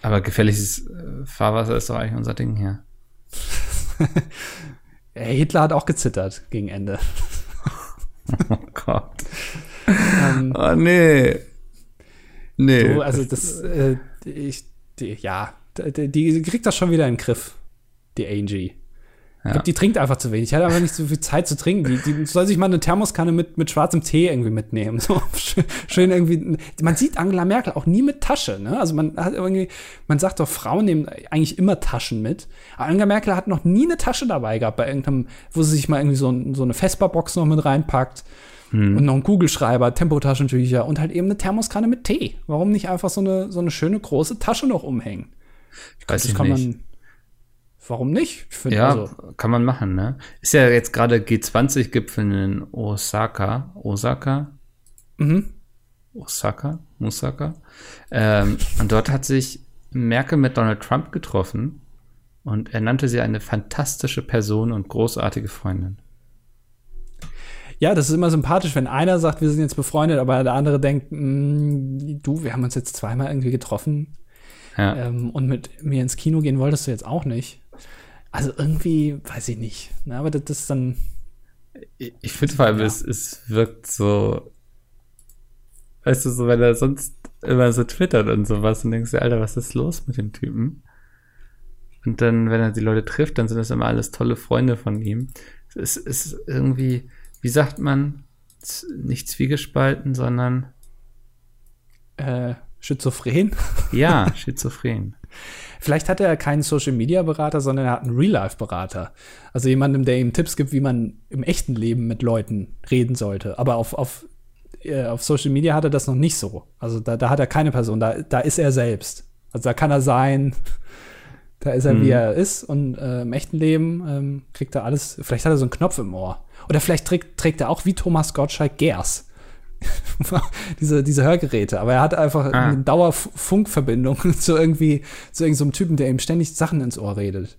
Aber gefährliches äh, Fahrwasser ist doch eigentlich unser Ding hier. *laughs* Hitler hat auch gezittert gegen Ende. *laughs* oh Gott. ähm, oh nee. Nee. So, also das, äh, ich, die, ja, die, die kriegt das schon wieder in den Griff, die Angie. Ich glaube, die trinkt einfach zu wenig. Die hat einfach nicht so viel Zeit zu trinken. Die, die soll sich mal eine Thermoskanne mit, mit schwarzem Tee irgendwie mitnehmen. So *laughs* schön, irgendwie. Man sieht Angela Merkel auch nie mit Tasche. Ne? Also man hat irgendwie, man sagt doch, Frauen nehmen eigentlich immer Taschen mit. Aber Angela Merkel hat noch nie eine Tasche dabei gehabt bei irgendeinem, wo sie sich mal irgendwie so, so eine Vespa-Box noch mit reinpackt. Hm. Und noch einen Kugelschreiber, Tempotaschentücher und halt eben eine Thermoskanne mit Tee. Warum nicht einfach so eine, so eine schöne große Tasche noch umhängen? Ich glaube, das kann nicht. man Warum nicht? Find, ja, also. kann man machen, ne? Ist ja jetzt gerade G20-Gipfel in Osaka. Osaka? Mhm. Osaka? Osaka? Ähm, und dort hat sich Merkel mit Donald Trump getroffen und er nannte sie eine fantastische Person und großartige Freundin. Ja, das ist immer sympathisch, wenn einer sagt, wir sind jetzt befreundet, aber der andere denkt, mm, du, wir haben uns jetzt zweimal irgendwie getroffen. Ja. Ähm, und mit mir ins Kino gehen wolltest du jetzt auch nicht. Also irgendwie, weiß ich nicht. Na, aber das ist dann. Ich, ich finde vor allem, ja. es, es wirkt so. Weißt du, so, wenn er sonst immer so twittert und sowas und denkst du, Alter, was ist los mit dem Typen? Und dann, wenn er die Leute trifft, dann sind das immer alles tolle Freunde von ihm. Es ist irgendwie, wie sagt man, nicht zwiegespalten, sondern äh, schizophren? Ja, *laughs* schizophren. Vielleicht hat er keinen Social Media Berater, sondern er hat einen Real Life Berater. Also jemanden, der ihm Tipps gibt, wie man im echten Leben mit Leuten reden sollte. Aber auf, auf, äh, auf Social Media hat er das noch nicht so. Also da, da hat er keine Person, da, da ist er selbst. Also da kann er sein, da ist er, mhm. wie er ist. Und äh, im echten Leben ähm, kriegt er alles. Vielleicht hat er so einen Knopf im Ohr. Oder vielleicht trägt, trägt er auch wie Thomas Gottschalk Gers. *laughs* diese, diese Hörgeräte. Aber er hat einfach ah. eine Dauerfunkverbindung *laughs* zu irgendwie, zu irgendeinem so Typen, der ihm ständig Sachen ins Ohr redet.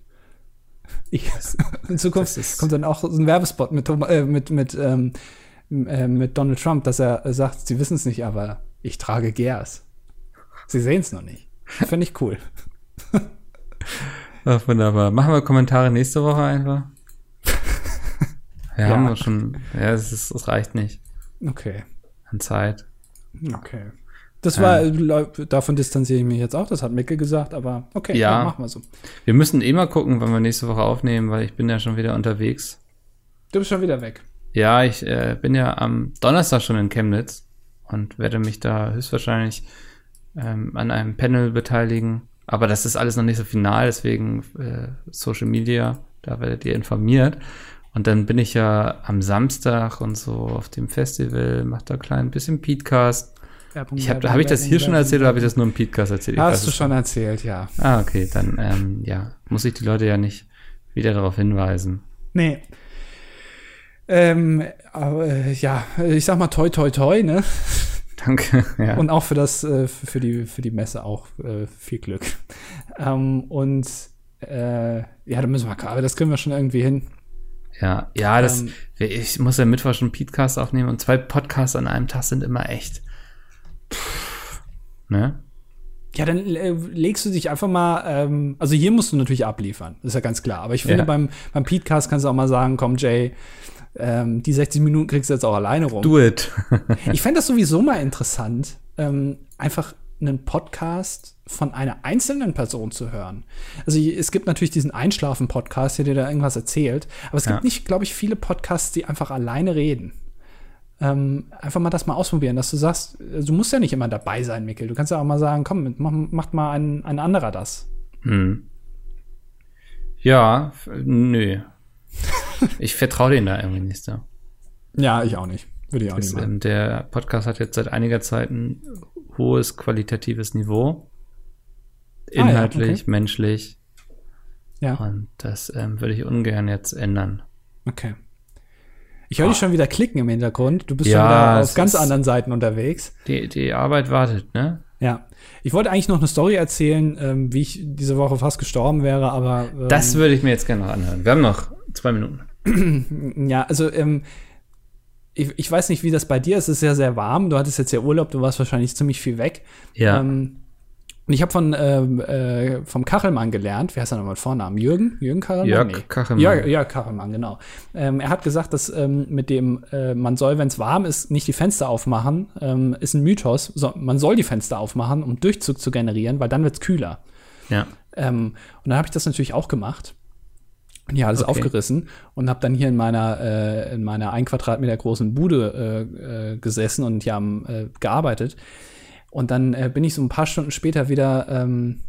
Ich, *laughs* in Zukunft kommt dann auch so ein Werbespot mit, äh, mit, mit, ähm, äh, mit Donald Trump, dass er sagt, sie wissen es nicht, aber ich trage Gers. Sie sehen es noch nicht. Finde ich cool. Ach, wunderbar. Machen wir Kommentare nächste Woche einfach. Wir ja. haben wir schon. Ja, es, ist, es reicht nicht. Okay an Zeit. Okay. Das war, ähm, davon distanziere ich mich jetzt auch, das hat Micke gesagt, aber okay, ja, ja machen wir so. Wir müssen eh mal gucken, wann wir nächste Woche aufnehmen, weil ich bin ja schon wieder unterwegs. Du bist schon wieder weg. Ja, ich äh, bin ja am Donnerstag schon in Chemnitz und werde mich da höchstwahrscheinlich ähm, an einem Panel beteiligen. Aber das ist alles noch nicht so final, deswegen äh, Social Media, da werdet ihr informiert. Und dann bin ich ja am Samstag und so auf dem Festival, mach da klein bisschen Podcast. ich habe hab ich das hier schon erzählt oder habe ich das nur im Podcast erzählt? Hast du schon erzählt, ja. Ah, okay, dann ähm, ja, muss ich die Leute ja nicht wieder darauf hinweisen. Nee. Ähm, aber, äh, ja, ich sag mal toi toi toi, ne? *laughs* Danke. Ja. Und auch für das, äh, für die, für die Messe auch äh, viel Glück. Ähm, und äh, ja, da müssen wir, aber das kriegen wir schon irgendwie hin. Ja, ja, das, ähm, ich muss ja Mittwoch schon Podcast aufnehmen und zwei Podcasts an einem Tag sind immer echt. Pff, ne? Ja, dann äh, legst du dich einfach mal, ähm, also hier musst du natürlich abliefern, ist ja ganz klar. Aber ich finde, ja. beim, beim Podcast kannst du auch mal sagen, komm, Jay, ähm, die 60 Minuten kriegst du jetzt auch alleine rum. Do it. ich fände das sowieso mal interessant, ähm, einfach einen Podcast von einer einzelnen Person zu hören. Also es gibt natürlich diesen Einschlafen-Podcast, der dir da irgendwas erzählt, aber es ja. gibt nicht, glaube ich, viele Podcasts, die einfach alleine reden. Ähm, einfach mal das mal ausprobieren, dass du sagst, du musst ja nicht immer dabei sein, Mikkel. Du kannst ja auch mal sagen, komm, mach, macht mal ein, ein anderer das. Hm. Ja, nö. ich vertraue denen da irgendwie nicht so. Ja, ich auch nicht. Würde ich auch das, nicht machen. Ähm, der Podcast hat jetzt seit einiger Zeit ein hohes qualitatives Niveau. Inhaltlich, ah, ja, okay. menschlich. Ja. Und das ähm, würde ich ungern jetzt ändern. Okay. Ich höre dich schon wieder klicken im Hintergrund. Du bist ja, schon wieder auf ganz anderen Seiten unterwegs. Die, die Arbeit wartet, ne? Ja. Ich wollte eigentlich noch eine Story erzählen, ähm, wie ich diese Woche fast gestorben wäre, aber. Ähm, das würde ich mir jetzt gerne noch anhören. Wir haben noch zwei Minuten. *clears throat* ja, also ähm, ich, ich weiß nicht, wie das bei dir ist. Es ist ja sehr warm. Du hattest jetzt ja Urlaub, du warst wahrscheinlich ziemlich viel weg. Ja. Ähm, und ich habe von ähm, äh, vom Kachelmann gelernt, wie heißt er nochmal Vornamen? Jürgen? Jürgen Kachelmann? Jörg nee. Kachelmann. Ja, ja, Kachelmann, genau. Ähm, er hat gesagt, dass ähm, mit dem, äh, man soll, wenn es warm ist, nicht die Fenster aufmachen, ähm, ist ein Mythos. So, man soll die Fenster aufmachen, um Durchzug zu generieren, weil dann wird's kühler. Ja. Ähm, und dann habe ich das natürlich auch gemacht. Und hier alles okay. aufgerissen und habe dann hier in meiner äh, in meiner ein Quadratmeter großen Bude äh, äh, gesessen und hier am äh, gearbeitet. Und dann äh, bin ich so ein paar Stunden später wieder ähm,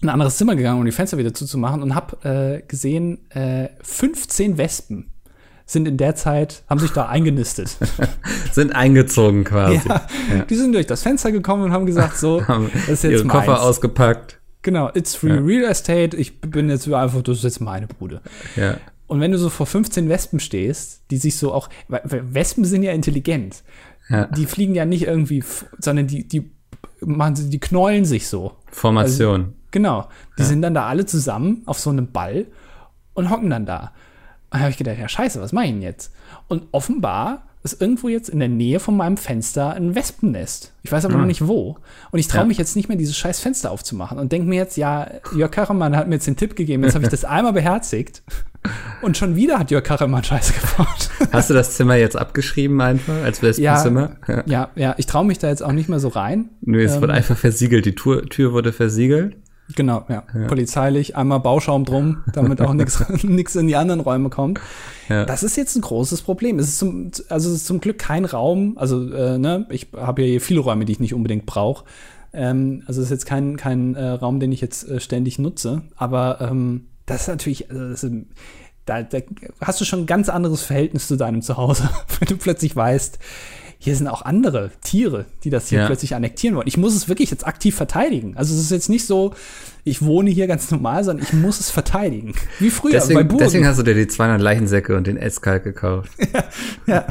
in ein anderes Zimmer gegangen, um die Fenster wieder zuzumachen und habe äh, gesehen, äh, 15 Wespen sind in der Zeit, haben sich da *laughs* eingenistet. sind eingezogen quasi. Ja, ja, Die sind durch das Fenster gekommen und haben gesagt, so, haben das ist jetzt ihre Koffer meins. ausgepackt. Genau, it's free ja. real estate. Ich bin jetzt einfach, das ist jetzt meine Bude. Ja. Und wenn du so vor 15 Wespen stehst, die sich so auch, Wespen sind ja intelligent. Ja. Die fliegen ja nicht irgendwie, sondern die, die machen, die knäulen sich so. Formation. Also, genau. Die ja. sind dann da alle zusammen auf so einem Ball und hocken dann da. Und da habe ich gedacht, ja, scheiße, was mache ich denn jetzt? Und offenbar ist irgendwo jetzt in der Nähe von meinem Fenster ein Wespennest. Ich weiß aber hm. noch nicht wo. Und ich traue ja. mich jetzt nicht mehr, dieses scheiß Fenster aufzumachen und denke mir jetzt, ja, Jörg Kachelmann hat mir jetzt den Tipp gegeben, jetzt habe ich das *laughs* einmal beherzigt. Und schon wieder hat Jörg Kachelmann Scheiße gebaut. Hast du das Zimmer jetzt abgeschrieben einfach als Wespenzimmer? Ja, ja, ja, ich traue mich da jetzt auch nicht mehr so rein. Nö, es ähm, wurde einfach versiegelt. Die Tür, Tür wurde versiegelt. Genau, ja. ja. Polizeilich, einmal Bauschaum drum, damit auch *laughs* *laughs* nichts in die anderen Räume kommt. Ja. Das ist jetzt ein großes Problem. Es ist zum, also es ist zum Glück kein Raum, also äh, ne, ich habe ja hier viele Räume, die ich nicht unbedingt brauche. Ähm, also es ist jetzt kein, kein äh, Raum, den ich jetzt äh, ständig nutze, aber ähm, das ist natürlich, also das ist, da, da hast du schon ein ganz anderes Verhältnis zu deinem Zuhause, *laughs* wenn du plötzlich weißt, hier sind auch andere Tiere, die das hier ja. plötzlich annektieren wollen. Ich muss es wirklich jetzt aktiv verteidigen. Also es ist jetzt nicht so, ich wohne hier ganz normal, sondern ich muss es verteidigen. Wie früher deswegen, bei Burgen. Deswegen hast du dir die 200 Leichensäcke und den Eskalk gekauft. *laughs* ja, ja.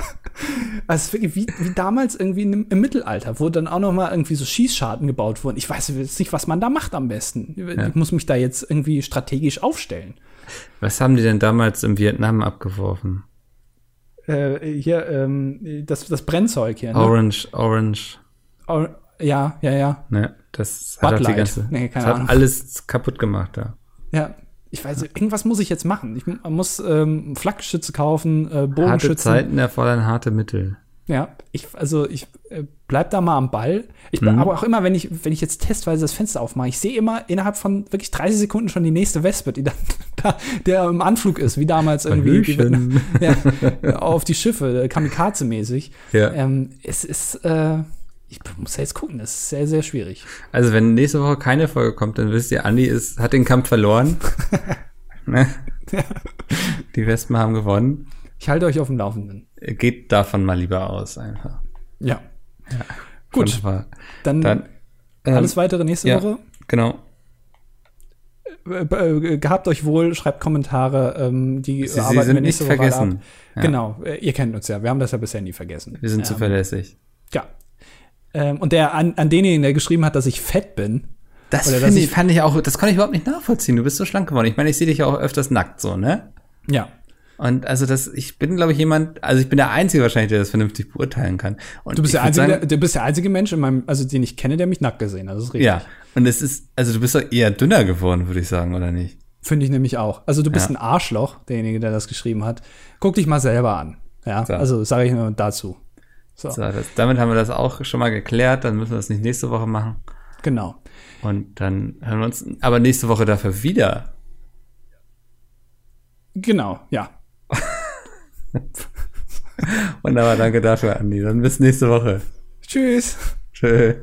Also wirklich wie, wie damals irgendwie im, im, Mittelalter, wo dann auch noch mal irgendwie so Schießscharten gebaut wurden. Ich weiß jetzt nicht, was man da macht am besten. Ja. Ich muss mich da jetzt irgendwie strategisch aufstellen. Was haben die denn damals im Vietnam abgeworfen? Äh, hier, ähm, das, das Brennzeug hier. Ne? Orange, Orange. Or ja, ja, ja. Ne, das hat, die ganze, nee, das hat alles kaputt gemacht da. Ja, ich weiß, irgendwas muss ich jetzt machen. Ich muss ähm, Flakgeschütze kaufen, äh, Bogenschützen. Harte Zeiten erfordern harte Mittel. Ja, ich, also ich äh, bleib da mal am Ball. Ich, mhm. Aber auch immer, wenn ich, wenn ich jetzt testweise das Fenster aufmache, ich sehe immer innerhalb von wirklich 30 Sekunden schon die nächste Wespe, die dann *laughs* da, der im Anflug ist, wie damals irgendwie die, *laughs* ja, *laughs* auf die Schiffe, äh, Kamikaze-mäßig. Ja. Ähm, es ist, äh, ich muss ja jetzt gucken, das ist sehr, sehr schwierig. Also, wenn nächste Woche keine Folge kommt, dann wisst ihr, Andi ist, hat den Kampf verloren. ne? ja. Die Wespen haben gewonnen. Ich halte euch auf dem Laufenden. Geht davon mal lieber aus, einfach. Ja. ja. Gut. Dann, dann ähm, alles weitere nächste ja, Woche. Genau. Äh, äh, gehabt euch wohl, schreibt Kommentare, ähm, die Sie, arbeiten Sie sind wir nächste nicht Woche vergessen. Ja. Genau, äh, ihr kennt uns ja, wir haben das ja bisher nie vergessen. Wir sind ähm, zuverlässig. Ja. Ähm, und der an, an denjenigen, der geschrieben hat, dass ich fett bin. Das ich, fand ich auch, das kann ich überhaupt nicht nachvollziehen. Du bist so schlank geworden. Ich meine, ich sehe dich ja auch öfters nackt so, ne? Ja. Und also das, ich bin, glaube ich, jemand, also ich bin der Einzige wahrscheinlich, der das vernünftig beurteilen kann. Und du bist der einzige, sagen, du bist der einzige Mensch in meinem, also den ich kenne, der mich nackt gesehen hat. Das ist richtig. Ja. Und es ist, also du bist doch eher dünner geworden, würde ich sagen, oder nicht? Finde ich nämlich auch. Also du bist ja. ein Arschloch, derjenige, der das geschrieben hat. Guck dich mal selber an. Ja, so. also sage ich nur dazu. So. so das, damit haben wir das auch schon mal geklärt. Dann müssen wir das nicht nächste Woche machen. Genau. Und dann hören wir uns aber nächste Woche dafür wieder. Genau, ja. Wunderbar, danke dafür, Andi. Dann bis nächste Woche. Tschüss. Tschüss.